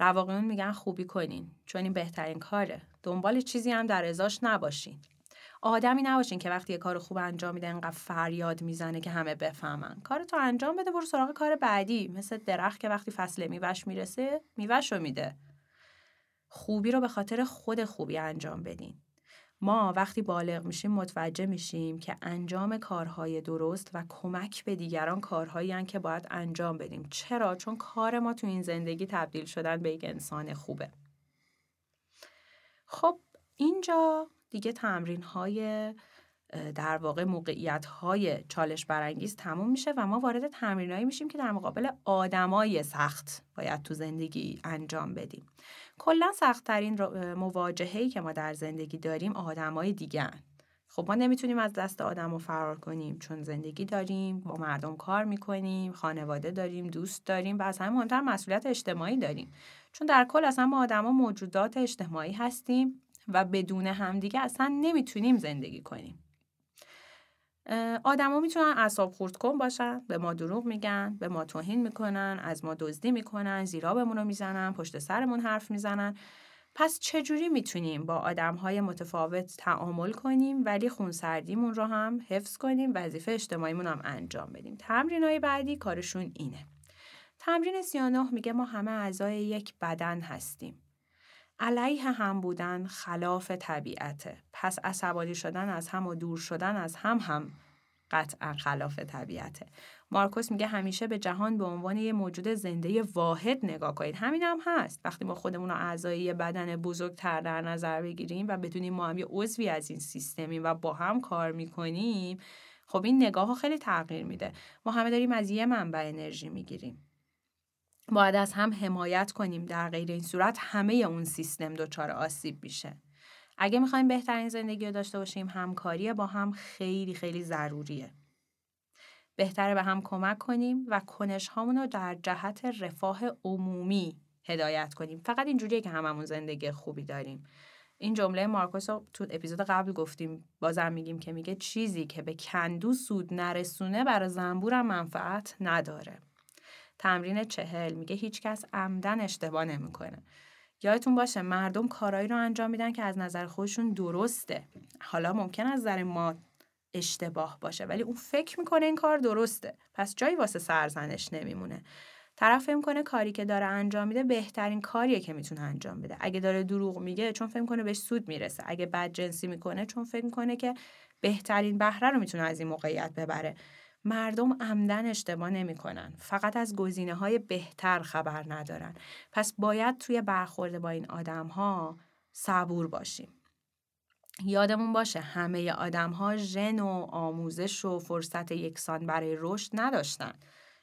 رواقیون میگن خوبی کنین چون این بهترین کاره. دنبال چیزی هم در ازاش نباشین. آدمی نباشین که وقتی یه کار خوب انجام میده انقدر فریاد می‌زنه که همه بفهمن. کار تو انجام بده برو سراغ کار بعدی. مثل درخت که وقتی فصل میوش می‌رسه میوش رو میده. خوبی رو به خاطر خود خوبی انجام بدین. ما وقتی بالغ میشیم متوجه میشیم که انجام کارهای درست و کمک به دیگران کارهایی که باید انجام بدیم. چرا؟ چون کار ما تو این زندگی تبدیل شدن به یک انسان خوبه. خب اینجا دیگه تمرین های در واقع موقعیت های چالش برانگیز تموم میشه و ما وارد تمرینایی میشیم که در مقابل آدمای سخت باید تو زندگی انجام بدیم. کلا سختترین مواجهه‌ای که ما در زندگی داریم آدمای دیگه خب ما نمی‌تونیم از دست آدم رو فرار کنیم. چون زندگی داریم با مردم کار می‌کنیم خانواده داریم دوست داریم و از همه مهمتر مسئولیت اجتماعی داریم. چون در کل اصلا ما آدما موجودات اجتماعی هستیم و بدون همدیگه اصلا نمی‌تونیم زندگی کنیم. آدما می‌تونن اعصاب خورد کن باشن به ما دروغ میگن به ما توهین می‌کنن از ما دزدی می‌کنن زیرا بهمون رو می‌زنن پشت سرمون حرف می‌زنن. پس چجوری می‌تونیم با آدم های متفاوت تعامل کنیم ولی خونسردیمون رو هم حفظ کنیم وظیفه اجتماعیمون هم انجام بدیم؟ تمرین های بعدی کارشون اینه. تمرین 39 میگه ما همه اعضای یک بدن هستیم. علیه هم بودن خلاف طبیعته. پس عصبانی شدن از هم و دور شدن از هم هم قطعا خلاف طبیعته. مارکوس میگه همیشه به جهان به عنوان یه موجود زنده واحد نگاه کنید. همین هم هست. وقتی ما خودمون رو اعضای بدن بزرگتر در نظر بگیریم و بدونیم ما هم یه عضوی از این سیستمیم و با هم کار می‌کنیم خب این نگاه ها خیلی تغییر میده. ما همه داریم از یه منبع انرژی می‌گیریم. باید از هم حمایت کنیم در غیر این صورت همه اون سیستم دچار آسیب میشه. اگه می‌خوایم بهترین زندگی رو داشته باشیم همکاری با هم خیلی خیلی ضروریه. بهتره به هم کمک کنیم و کنش رو در جهت رفاه عمومی هدایت کنیم. فقط اینجوریه که هممون زندگی خوبی داریم. این جمله مارکوس رو تو اپیزود قبل گفتیم. بازم میگیم که میگه چیزی که به کندو سود نرسونه برای زنبورم منفعت نداره. تمرین چهل. میگه هیچکس عمدن اشتباه نمی‌کنه. یادتون باشه مردم کارایی رو انجام میدن که از نظر خودشون درسته. حالا ممکن از نظر ما اشتباه باشه ولی اون فکر می‌کنه این کار درسته. پس جایی واسه سرزنش نمیمونه. طرف فکر کنه کاری که داره انجام میده بهترین کاریه که می‌تونه انجام بده. اگه داره دروغ میگه چون فکر کنه بهش سود می‌رسه. اگه بد جنسی می‌کنه چون فکر کنه که بهترین بهره رو می‌تونه از این موقعیت ببره. مردم عمدن اشتباه نمی‌کنن. فقط از گزینه های بهتر خبر ندارن. پس باید توی برخورد با این آدم ها صبور باشیم. یادمون باشه همه آدم ها ژن و آموزش و فرصت یکسان برای رشد نداشتن.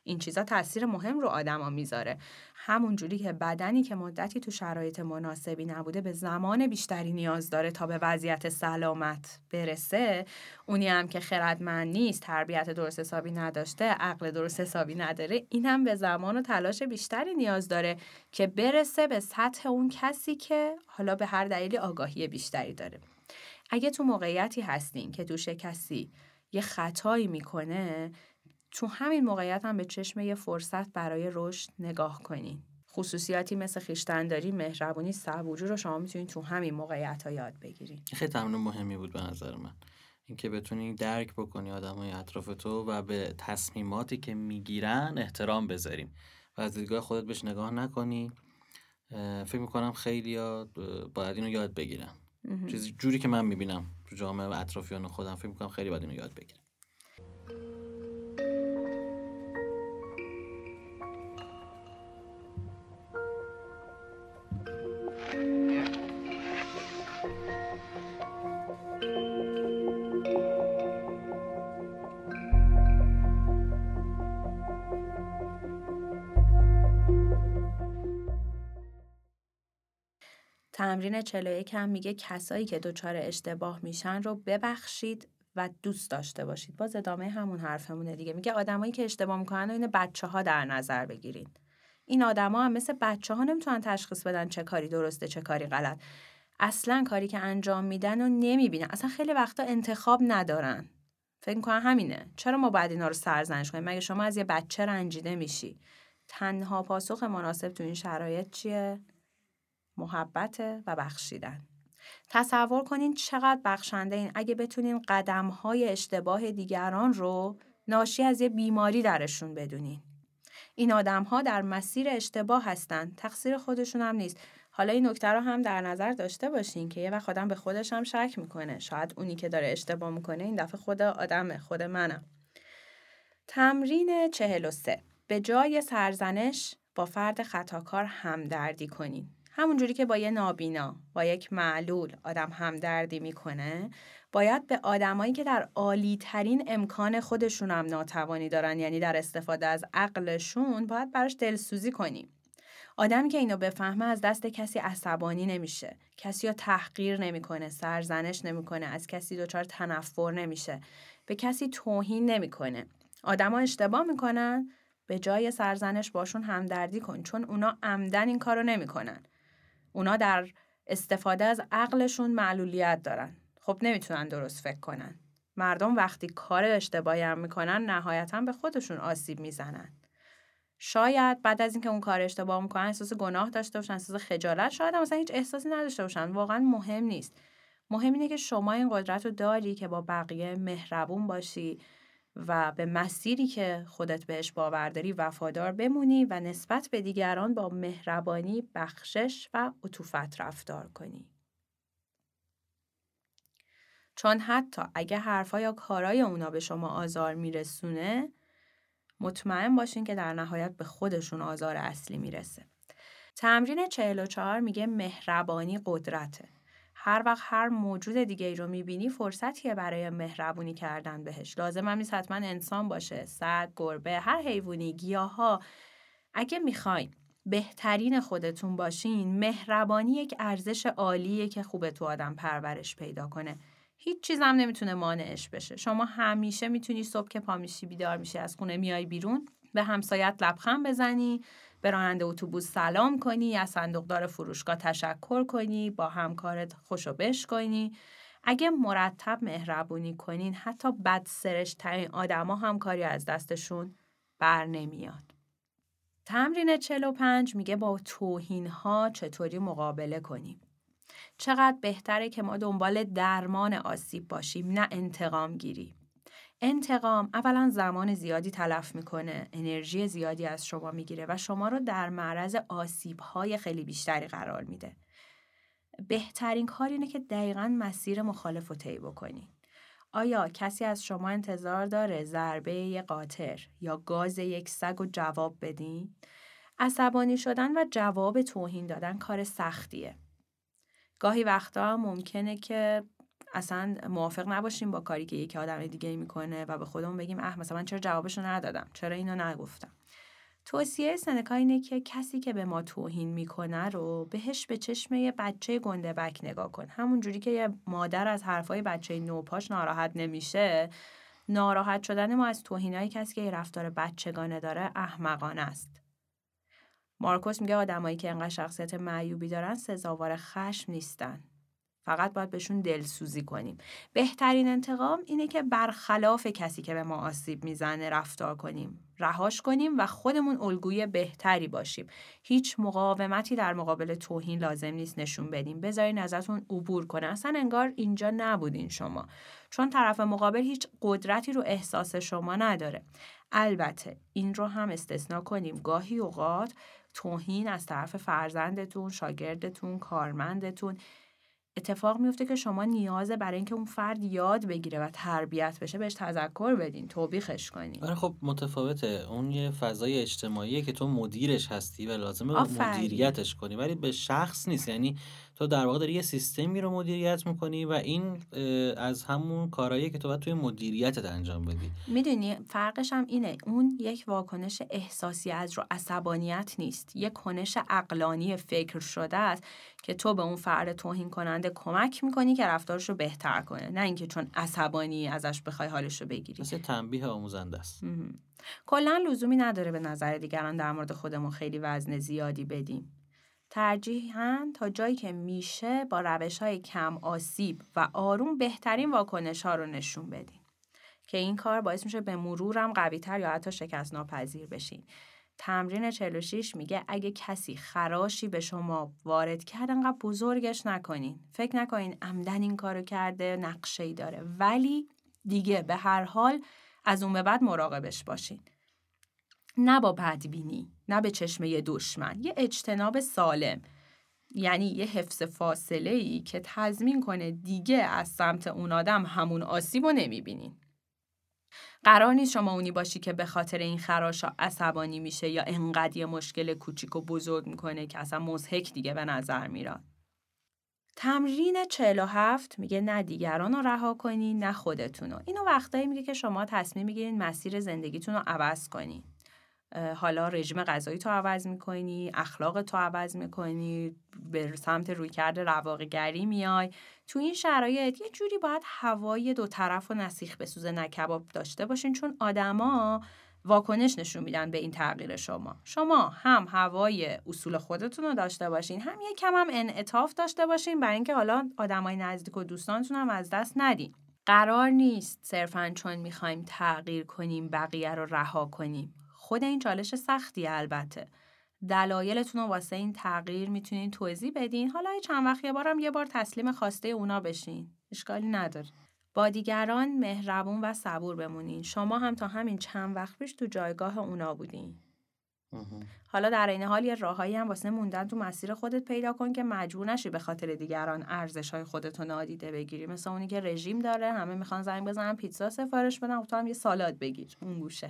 این چیزا تاثیر مهم رو آدما می‌ذاره. همون جوری که بدنی که مدتی تو شرایط مناسبی نبوده به زمان بیشتری نیاز داره تا به وضعیت سلامت برسه اونی هم که خردمند نیست تربیت درست حسابی نداشته عقل درست حسابی نداره این هم به زمان و تلاش بیشتری نیاز داره که برسه به سطح اون کسی که حالا به هر دلیلی آگاهی بیشتری داره. اگه تو موقعیتی هستین که تو کسی یه خطایی می‌کنه تو همین موقعیت هم به چشم یه فرصت برای رشد نگاه کنین. خصوصیاتی مثل خیشتنداری، مهربونی، صبوری رو شما می‌تونید تو همین موقعیت ها یاد بگیرید. خیلی تمرین مهمی بود به نظر من. اینکه بتونی درک بکنی آدمای اطراف تو و به تصمیماتی که می‌گیرن احترام بذاریم و از دیدگاه خودت بهش نگاه نکنی فکر می‌کنم خیلی باید اینو یاد بگیرم چیزی جوری که من می‌بینم تو جامعه اطرافیان خودم فکر می‌کنم خیلی باید اینو یاد بگیرم تمرین 41 هم میگه کسایی که دچار اشتباه میشن رو ببخشید و دوست داشته باشید. باز ادامه همون حرفمونه دیگه. میگه آدمایی که اشتباه می‌کنن و این بچه ها در نظر بگیرین. این آدما هم مثل بچه ها نمی‌تونن تشخیص بدن چه کاری درسته چه کاری غلط. اصلا کاری که انجام میدن و نمی‌بینن. اصلا خیلی وقتا انتخاب ندارن. فکر می‌کنن همینه. چرا ما بعد اینا رو سرزنش کنیم؟ مگه شما از یه بچه رنجیده میشی؟ تنها پاسخ مناسب تو این شرایط چیه؟ محبت و بخشیدن تصور کنین چقدر بخشنده این اگه بتونین قدم های اشتباه دیگران رو ناشی از یه بیماری درشون بدونین. این آدم ها در مسیر اشتباه هستن. تقصیر خودشون هم نیست. حالا این نکته رو هم در نظر داشته باشین که یه وقت آدم به خودش هم شک می‌کنه. شاید اونی که داره اشتباه می‌کنه این دفعه خود آدمه. خود منم. تمرین 43 به جای سرزنش با فرد خطاکار همدردی کنین. همونجوری که با یه نابینا با یک معلول آدم همدردی می‌کنه باید به آدمایی که در عالی ترین امکان خودشون هم ناتوانی دارن یعنی در استفاده از عقلشون باید براش دلسوزی کنیم. آدمی که اینو بفهمه از دست کسی عصبانی نمیشه. کسی رو تحقیر نمی‌کنه سرزنش نمی‌کنه از کسی دچار تنفر نمیشه. به کسی توهین نمی‌کنه. آدما اشتباه می‌کنن به جای سرزنش باشون همدردی کن چون اونا عمدن این کارو نمی‌کنن. اونا در استفاده از عقلشون معلولیت دارن. خب نمی‌تونن درست فکر کنن. مردم وقتی کار اشتباهی هم می‌کنن نهایتا به خودشون آسیب می‌زنن. شاید بعد از اینکه اون کار اشتباه می‌کنن احساس گناه داشته باشن احساس خجالت شاید مثلا هیچ احساسی نداشته باشن واقعا مهم نیست مهم اینه که شما این قدرت رو داری که با بقیه مهربون باشی و به مسیری که خودت بهش باور داری وفادار بمونی و نسبت به دیگران با مهربانی، بخشش و عطوفت رفتار کنی. چون حتی اگه حرفا یا کارای اونا به شما آزار میرسونه مطمئن باشین که در نهایت به خودشون آزار اصلی می‌رسه. تمرین 44 میگه مهربانی قدرته. هر وقت هر موجود دیگه ای رو می‌بینی فرصتیه برای مهربونی کردن بهش. لازم هم نیست حتما انسان باشه. سگ گربه هر حیوانی گیاها. اگه می‌خواین بهترین خودتون باشین مهربانی یک ارزش عالیه که خوبه تو آدم پرورش پیدا کنه. هیچ چیز هم نمی‌تونه مانعش بشه. شما همیشه می‌تونی صبح که پامیشی بیدار میشی از خونه میای بیرون به همسایت لبخند بزنی. به راننده اتوبوس سلام کنی از صندوقدار فروشگاه تشکر کنی با همکارت خوشو بش کنی. اگه مرتب مهربونی کنین حتی بد سرش ترین آدما هم کاری از دستشون بر نمیاد. تمرین 45 میگه با توهین ها چطوری مقابله کنیم. چقدر بهتره که ما دنبال درمان آسیب باشیم نه انتقام گیری انتقام اولا زمان زیادی تلف می‌کنه انرژی زیادی از شما می‌گیره و شما رو در معرض آسیب های خیلی بیشتری قرار میده بهترین کار اینه که دقیقا مسیر مخالف رو طی بکنی آیا کسی از شما انتظار داره ضربه یه قاطر یا گاز یک سگ و جواب بدین؟ عصبانی شدن و جواب توهین دادن کار سختیه. گاهی وقتا ممکنه که اصلا موافق نباشیم با کاری که یک آدم دیگه می‌کنه و به خودمون بگیم اه مثلا من چرا جوابشو ندادم؟ چرا اینو نگفتم؟ توصیه سنکا اینه که کسی که به ما توهین می‌کنه رو بهش به چشم یه بچه گنده بک نگاه کن. همون جوری که یه مادر از حرفای بچه نوپاش ناراحت نمیشه ناراحت شدن ما از توهینای کسی که یه رفتار بچگانه داره احمقانه است. مارکوس میگه آدمایی که انقدر شخصیت معیوبی دارن سزاوار خشم نیستن. فقط باید بهشون دلسوزی کنیم. بهترین انتقام اینه که برخلاف کسی که به ما آسیب می‌زنه رفتار کنیم. رهاش کنیم و خودمون الگوی بهتری باشیم. هیچ مقاومتی در مقابل توهین لازم نیست نشون بدیم. بذارین ازتون عبور کنه. اصلا انگار اینجا نبودین شما. چون طرف مقابل هیچ قدرتی رو احساس شما نداره. البته این رو هم استثنا کنیم. گاهی اوقات توهین از طرف فرزندتون شاگردتون کارمندتون اتفاق میفته که شما نیازه برای اینکه اون فرد یاد بگیره و تربیت بشه بهش تذکر بدین توبیخش کنین. آره خب متفاوته. اون یه فضای اجتماعیه که تو مدیرش هستی و لازمه مدیریتش کنی. ولی به شخص نیست. یعنی تو در واقع داری یه سیستمی رو مدیریت می‌کنی و این از همون کارهایی که تو باید توی مدیریتت انجام بدی. می‌دونی فرقش هم اینه. اون یک واکنش احساسی از رو عصبانیت نیست. یک کنش اقلانی فکر شده است که تو به اون فرد توهین کننده کمک می‌کنی که رفتارش رو بهتر کنه. نه اینکه چون عصبانی ازش بخوای حالش رو بگیری. مثل تنبیه آموزنده است. کلا لزومی نداره به نظر دیگران در مورد خودمون خیلی وزن زیادی بدیم. ترجیحاً تا جایی که میشه با روش های کم آسیب و آروم بهترین واکنش ها رو نشون بدین. که این کار باعث میشه به مرورم قوی تر یا حتی شکست ناپذیر بشین. تمرین 46 میگه اگه کسی خراشی به شما وارد کرد انقدر بزرگش نکنین. فکر نکنین عمدن این کارو کرده نقشه ای داره. ولی دیگه به هر حال از اون به بعد مراقبش باشین. نه با بدبینی نه به چشمه دشمن یه اجتناب سالم یعنی یه حفظ فاصله ای که تضمین کنه دیگه از سمت اون آدم همون آسیب رو نمی‌بینین. قرار نیست شما اونی باشی که به خاطر این خراشا عصبانی میشه یا انقدر یه مشکل کوچیک و بزرگ می‌کنه که اصلا مزهک دیگه به نظر میراد. تمرین 47 میگه نه دیگران رو رها کنین نه خودتون رو. اینو وقتایی میگه که شما تصمیم می‌گیرین مسیر زندگیتون رو عوض کنین. حالا رژیم غذایی تو عوض می‌کنی اخلاق تو عوض می‌کنی به سمت رویکرد رواقگری میای. تو این شرایط یه جوری باید هوای دو طرف و نسیخ بسوزه نکباب داشته باشین چون آدما واکنش نشون میدن به این تغییر شما. شما هم هوای اصول خودتون رو داشته باشین هم یه کم هم انعطاف داشته باشین برای اینکه حالا آدمای نزدیک و دوستانتون هم از دست ندین. قرار نیست صرفا چون می‌خوایم تغییر کنیم بقیه رو رها کنیم. خود این چالش سختی البته. دلایلتون رو واسه این تغییر می‌تونین توضیح بدین. حالا چند وقت یه بارم یه بار تسلیم خواسته اونا بشین. اشکالی نداره. با دیگران مهربون و صبور بمونین. شما هم تا همین چند وقت پیش تو جایگاه اونا بودین. حالا در این حال یه راههایی هم واسه موندن تو مسیر خودت پیدا کن که مجبور نشی به خاطر دیگران ارزش های خودتو نادیده بگیری. مثل اونی که رژیم داره همه می‌خوان زنگ بزنن پیتزا سفارش بدن تو هم یه سالاد بگیر. اون گوشه.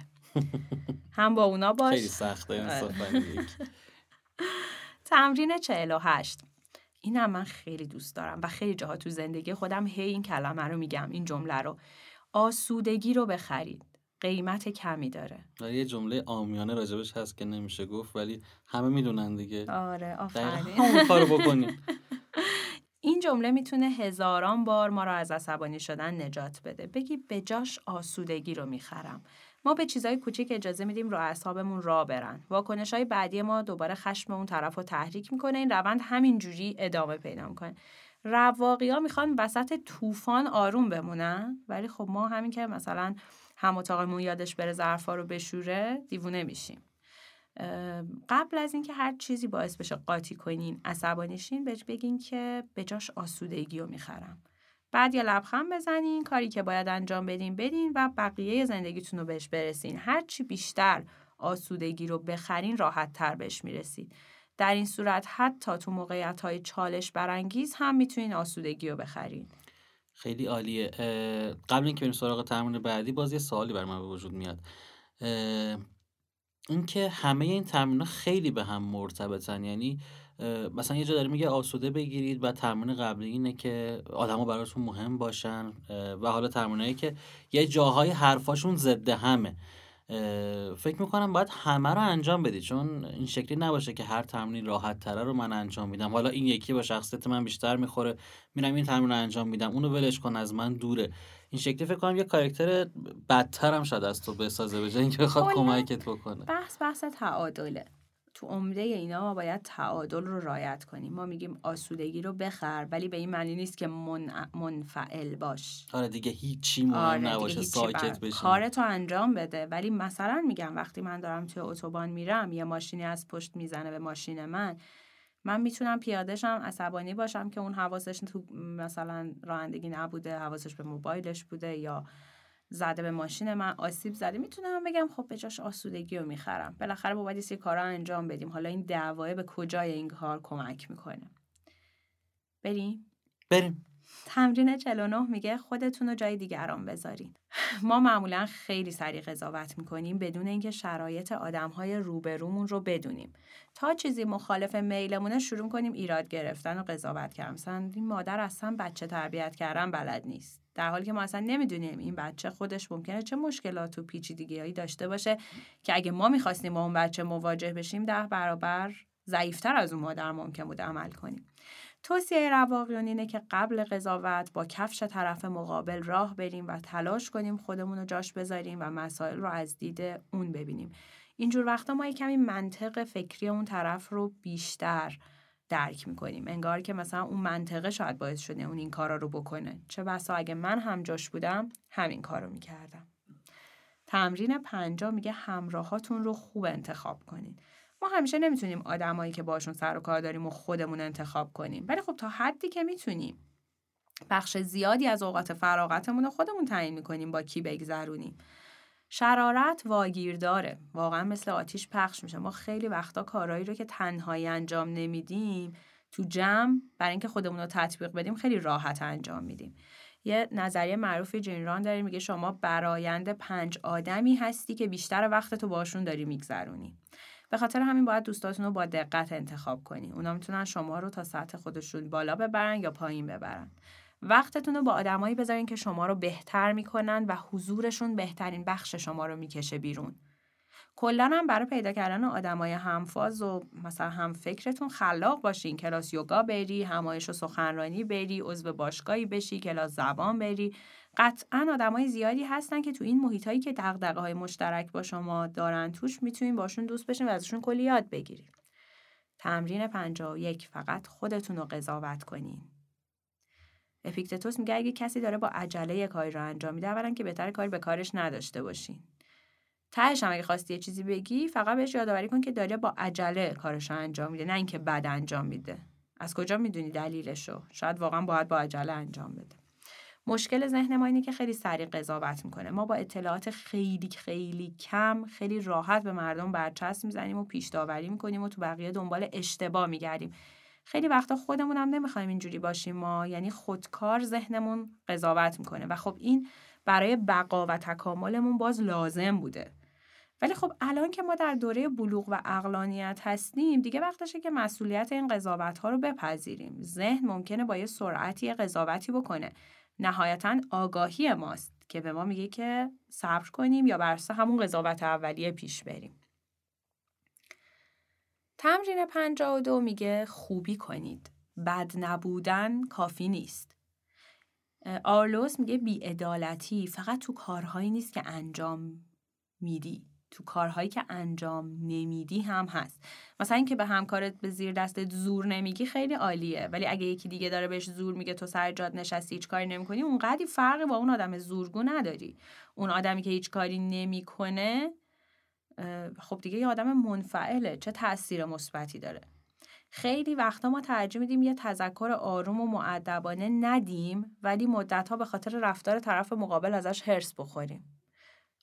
هم با اونا باش. خیلی سخته آره. تمرین 48 این هم من خیلی دوست دارم و خیلی جاها تو زندگی خودم هی این کلمه رو میگم این جمله رو. آسودگی رو بخرید. قیمت کمی داره. یه جمله آمیانه راجبش هست که نمیشه گفت ولی همه می‌دونن دیگه. آره آفرین. همون کارو بکنیم. این جمله می‌تونه هزاران بار ما رو از عصبانی شدن نجات بده. بگی به جاش آسودگی رو می‌خرم. ما به چیزای کوچیک اجازه میدیم رو اعصابمون را برن. واکنش های بعدی ما دوباره خشم اون طرف رو تحریک می‌کنه. این روند همینجوری ادامه پیدا می‌کنه. رواقی ها می‌خوان وسط طوفان آروم بمونن؟ ولی خب ما همین که مثلا هم اتاقمون یادش بره ظرفا رو بشوره دیوونه میشیم. قبل از اینکه هر چیزی باعث بشه قاطی کنین عصبانیشین بهش بگین که به جاش آسودگی رو می‌خرم. بعد یه لبخند بزنین کاری که باید انجام بدین بدین و بقیه زندگیتون رو بهش برسین. هرچی بیشتر آسودگی رو بخرین راحت تر بهش می‌رسید. در این صورت حتی تو موقعیت های چالش برانگیز هم می‌تونین آسودگی رو بخرین. خیلی عالیه. قبل اینکه بریم سراغ تمرین بعدی باز یه سوالی بر من به وجود میاد. اینکه همه این تمرین خیلی به هم مرتبطن. یعنی مثلا یه جا داره میگه آسوده بگیرید و تمرین قبلی اینه که آدما براتون مهم باشن. و حالا تمرینایی که یه جاهای حرفاشون ضد همه. فکر می‌کنم باید همه رو انجام بدی. چون این شکلی نباشه که هر تمرین راحت تره رو من انجام میدم. حالا این یکی با شخصیت من بیشتر می‌خوره. میرم این تمرین رو انجام میدم. اونو ولش کن از من دوره. این شکلی فکر کنم یه کاراکتر بدتر هم شاید از تو بسازه به اینکه بخواد کمکت بکنه. بحث بحث تعادله. تو عمده اینا ما باید تعادل رو رایت کنیم. ما میگیم آسودگی رو بخر ولی به این معنی نیست که من... منفعل باش. آره دیگه هیچی مهم آره نباشه ساکت بشی کارتو انجام بده. ولی مثلا میگم وقتی من دارم توی اتوبان میرم یه ماشینی از پشت می‌زنه به ماشین من من می‌تونم پیادهشم عصبانی باشم که اون حواسش تو مثلا رانندگی نبوده حواسش به موبایلش بوده یا زده به ماشین من آسیب زده. می‌تونم بگم خب به جاش آسودگی رو می‌خرم. بالاخره باید یه کارا انجام بدیم. حالا این دعوای به کجای این کار کمک می‌کنه. بریم؟ بریم. تمرین 49 میگه خودتون رو جای دیگران بذارین. ما معمولا خیلی سریع قضاوت می‌کنیم بدون اینکه شرایط آدمهای روبرومون رو بدونیم. تا چیزی مخالف میلمونه شروع کنیم ایراد گرفتن و قضاوت کردن. مثلا این مادر اصلا بچه تربیت کردن بلد نیست. در حالی که ما اصلا نمی‌دونیم این بچه خودش ممکنه چه مشکلات و پیچیدگیهایی داشته باشه که اگه ما می‌خواستیم با اون بچه مواجه بشیم ده برابر ضعیفتر از اون مادر ممکن بود عمل کنیم. توصیه رواقیون اینه که قبل قضاوت با کفش طرف مقابل راه بریم و تلاش کنیم خودمون رو جاش بذاریم و مسائل رو از دید اون ببینیم. اینجور وقتا ما کمی منطق فکری اون طرف رو بیشتر درک می‌کنیم. انگار که مثلا اون منطقه شاید باعث شده اون این کارا رو بکنه. چه بسا اگه من هم جاش بودم همین کارو می‌کردم. تمرین پنجا میگه همراهاتون رو خوب انتخاب کنید ما همیشه نمی‌تونیم آدمایی که باشون سر و کار داریم و خودمون انتخاب کنیم. ولی خب تا حدی که می‌تونیم بخش زیادی از اوقات فراغتمون رو خودمون تعیین می‌کنیم با کی بگذرونیم. شرارت واگیر داره واقعا مثل آتیش پخش میشه. ما خیلی وقتا کارهایی رو که تنهایی انجام نمیدیم تو جمع برای اینکه خودمون رو تطبیق بدیم خیلی راحت انجام میدیم. یه نظریه معروفی جنران داره میگه شما برایند پنج آدمی هستی که بیشتر وقت تو باشون داری میگذرونی. به خاطر همین باید دوستاتون رو با دقت انتخاب کنی. اونا می‌تونن شما رو تا سطح خودشون بالا ببرن یا پایین ببرن. وقتتون رو با آدمایی بذارین که شما رو بهتر می‌کنن و حضورشون بهترین بخش شما رو می‌کشه بیرون. کلا هم برای پیدا کردن آدمای همفاز و مثلا هم فکرتون خلاق باشین. کلاس یوگا بری همایش و سخنرانی بری عضو باشگاهی بشی کلاس زبان بری. قطعا آدمای زیادی هستن که تو این محیط هایی که دغدغه های مشترک با شما دارن توش می‌تونین باشون دوست بشین و ازشون کلی یاد بگیرید تمرین 51 فقط خودتون رو قضاوت کنین. اپیکتتوس میگه اگه کسی داره با عجله کاری رو انجام میده اولا که بهتر کاری به کارش نداشته باشین. تهش هم اگه خواستی یه چیزی بگی فقط بهش یادآوری کن که داره با عجله کارش رو انجام میده نه اینکه بد انجام میده. از کجا می‌دونی دلیلشو؟ شاید واقعا باید با عجله انجام بده. مشکل ذهن ما اینه که خیلی سریع قضاوت می‌کنه. ما با اطلاعات خیلی خیلی کم خیلی راحت به مردم برچسب می‌زنیم و پیش داوری می‌کنیم و تو بقیه دنبال اشتباه میگردیم. خیلی وقتا خودمون هم نمی‌خوایم اینجوری باشیم ما. یعنی خودکار ذهنمون قضاوت می‌کنه. و خب این برای بقا و تکاملمون باز لازم بوده. ولی خب الان که ما در دوره بلوغ و اقلانیت هستیم دیگه وقتشه که مسئولیت این قضاوت ها رو بپذیریم. ذهن ممکنه با یه سرعتی قضاوتی بکنه. نهایتا آگاهی ماست که به ما میگه که صبر کنیم یا بر همون قضاوت اولیه پیش بریم تمرین 52 میگه خوبی کنید. بد نبودن کافی نیست. آرلوس میگه بیعدالتی فقط تو کارهایی نیست که انجام میدی. تو کارهایی که انجام نمیدی هم هست. مثلا اینکه به همکارت به زیر دستت زور نمیگی خیلی عالیه. ولی اگه یکی دیگه داره بهش زور میگه تو سر جاد نشستی هیچ کاری نمی‌کنی اونقدی فرقی با اون آدم زورگو نداری. اون آدمی که هیچ کاری نمی‌کنه خب دیگه یه آدم منفعله. چه تاثیر مثبتی داره؟ خیلی وقتا ما ترجیح میدیم یه تذکر آروم و معدبانه ندیم ولی مدتها به خاطر رفتار طرف مقابل ازش هرس بخوریم.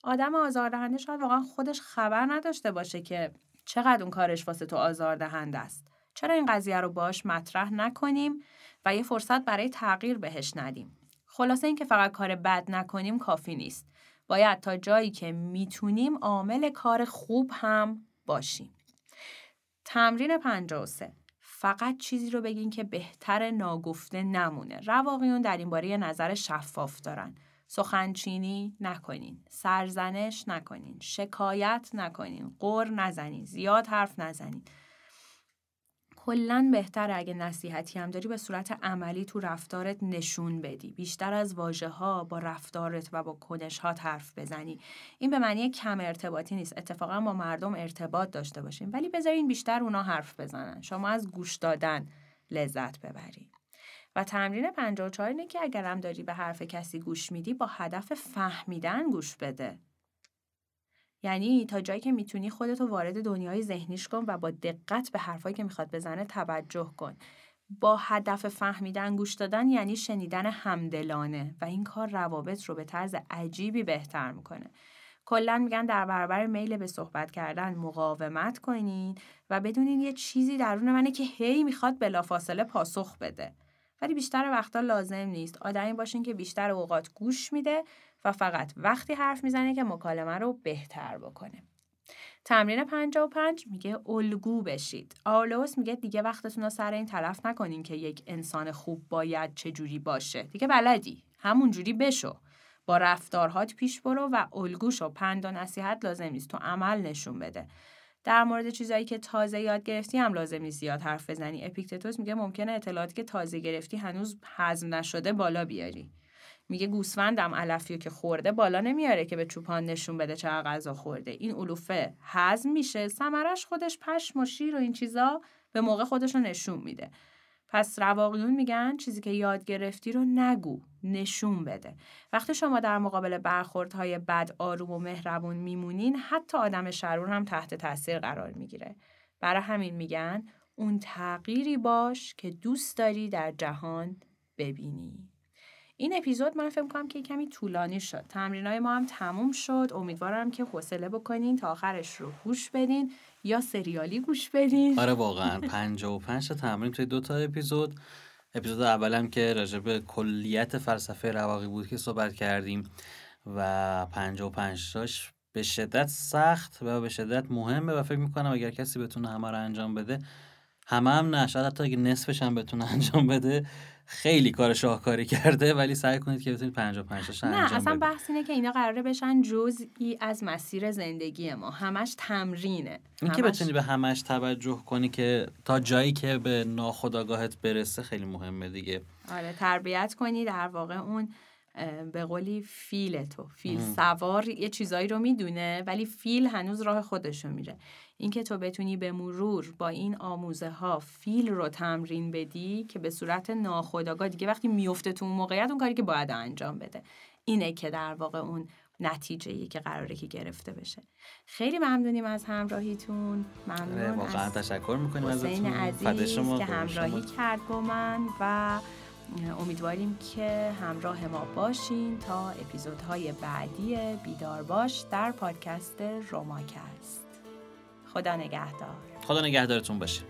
آدم آزاردهنده شاید واقعا خودش خبر نداشته باشه که چقدر اون کارش واسه تو آزاردهنده است چرا این قضیه رو باش مطرح نکنیم و یه فرصت برای تغییر بهش ندیم خلاصه اینکه فقط کار بد نکنیم کافی نیست. باید تا جایی که می‌تونیم عامل کار خوب هم باشیم. تمرین 53 فقط چیزی رو بگین که بهتر ناگفته نمونه. رواقیون در این باره نظر شفاف دارن. سخنچینی نکنین، سرزنش نکنین، شکایت نکنین، قر نزنین، زیاد حرف نزنین. کلا بهتر اگه نصیحتی هم داری به صورت عملی تو رفتارت نشون بدی. بیشتر از واژه ها با رفتارت و با کنش ها حرف بزنی. این به معنی کم ارتباطی نیست. اتفاقا با مردم ارتباط داشته باشیم ولی بذارین بیشتر اونا حرف بزنن. شما از گوش دادن لذت ببری و تمرین 54 اینه که اگرم داری به حرف کسی گوش میدی با هدف فهمیدن گوش بده. یعنی تا جایی که می‌تونی خودتو وارد دنیای ذهنیش کن و با دقت به حرفایی که می‌خواد بزنه توجه کن. با هدف فهمیدن گوش دادن یعنی شنیدن همدلانه و این کار روابط رو به طرز عجیبی بهتر می‌کنه. کلا میگن در برابر میل به صحبت کردن مقاومت کنین و بدونین یه چیزی درون منه که هی می‌خواد بلافاصله پاسخ بده. ولی بیشتر وقتا لازم نیست آدمی باشین که بیشتر اوقات گوش میده و فقط وقتی حرف می‌زنه که مکالمه رو بهتر بکنه. تمرین 55 میگه الگو بشید. آولوس میگه دیگه وقتتون رو سر این تلف نکنین که یک انسان خوب باید چه جوری باشه. دیگه بلدی. همون جوری بشو. با رفتارهات پیش برو و الگوش و پند و نصیحت لازم نیست تو عمل نشون بده. در مورد چیزایی که تازه یاد گرفتی هم لازم نیست زیاد حرف بزنی. اپیکتتوس میگه ممکنه اطلاعاتی که تازه گرفتی هنوز هضم نشده بالا بیاری. میگه گوسفندم علفیو که خورده بالا نمیاره که به چوپان نشون بده چه غذا خورده این علوفه هضم میشه ثمرش خودش پشم و شیر و این چیزا به موقع خودش رو نشون میده پس رواقیون میگن چیزی که یاد گرفتی رو نگو نشون بده. وقتی شما در مقابل برخوردهای بد آروم و مهربون میمونین حتی آدم شرور هم تحت تاثیر قرار می‌گیره. برای همین میگن اون تغییری باش که دوست داری در جهان ببینی. این اپیزود من فکر کنم که کمی طولانی شد. های ما هم تموم شد. امیدوارم که حوصله بکنین تا آخرش رو گوش بدین یا سریالی گوش بدین. آره واقعا. 55 تا تمرین توی دو تا اپیزود. اپیزود اولم که راجع کلیت فلسفه رواقی بود که صحبت کردیم و 55 تاش به شدت سخت و به شدت مهمه و فکر می‌کنم اگر کسی بتونه همه رو انجام بده همه هم نه. شاید حتی اگه نصفش هم بتونه انجام بده خیلی کار شاهکاری کرده ولی سعی کنید که بتونید 55 تاش انجام نه اصلا بحث اینه که اینا قراره بشن جزئی از مسیر زندگی ما. همش تمرینه. اینکه همش... بتونی به همش توجه کنی که تا جایی که به ناخودآگاهت برسه خیلی مهمه دیگه. آره تربیت کنی در واقع اون به قولی فیل تو فیل سوار یه چیزایی رو می‌دونه ولی فیل هنوز راه خودشو میره. اینکه تو بتونی به مرور با این آموزه ها فیل رو تمرین بدی که به صورت ناخودآگاه دیگه وقتی میفته تو اون موقعیت اون کاری که باید انجام بده. اینه که در واقع اون نتیجه ای که قراره که گرفته بشه. خیلی ممنونیم از همراهیتون. ممنون آره، واقعا تشکر می‌کنیم ازتون. عزیز که همراهی کرد با من و امیدواریم که همراه ما باشین تا اپیزودهای بعدی بیدار باش در پادکست روماکست. خدا نگهدار. خدا نگهدارتون باشه.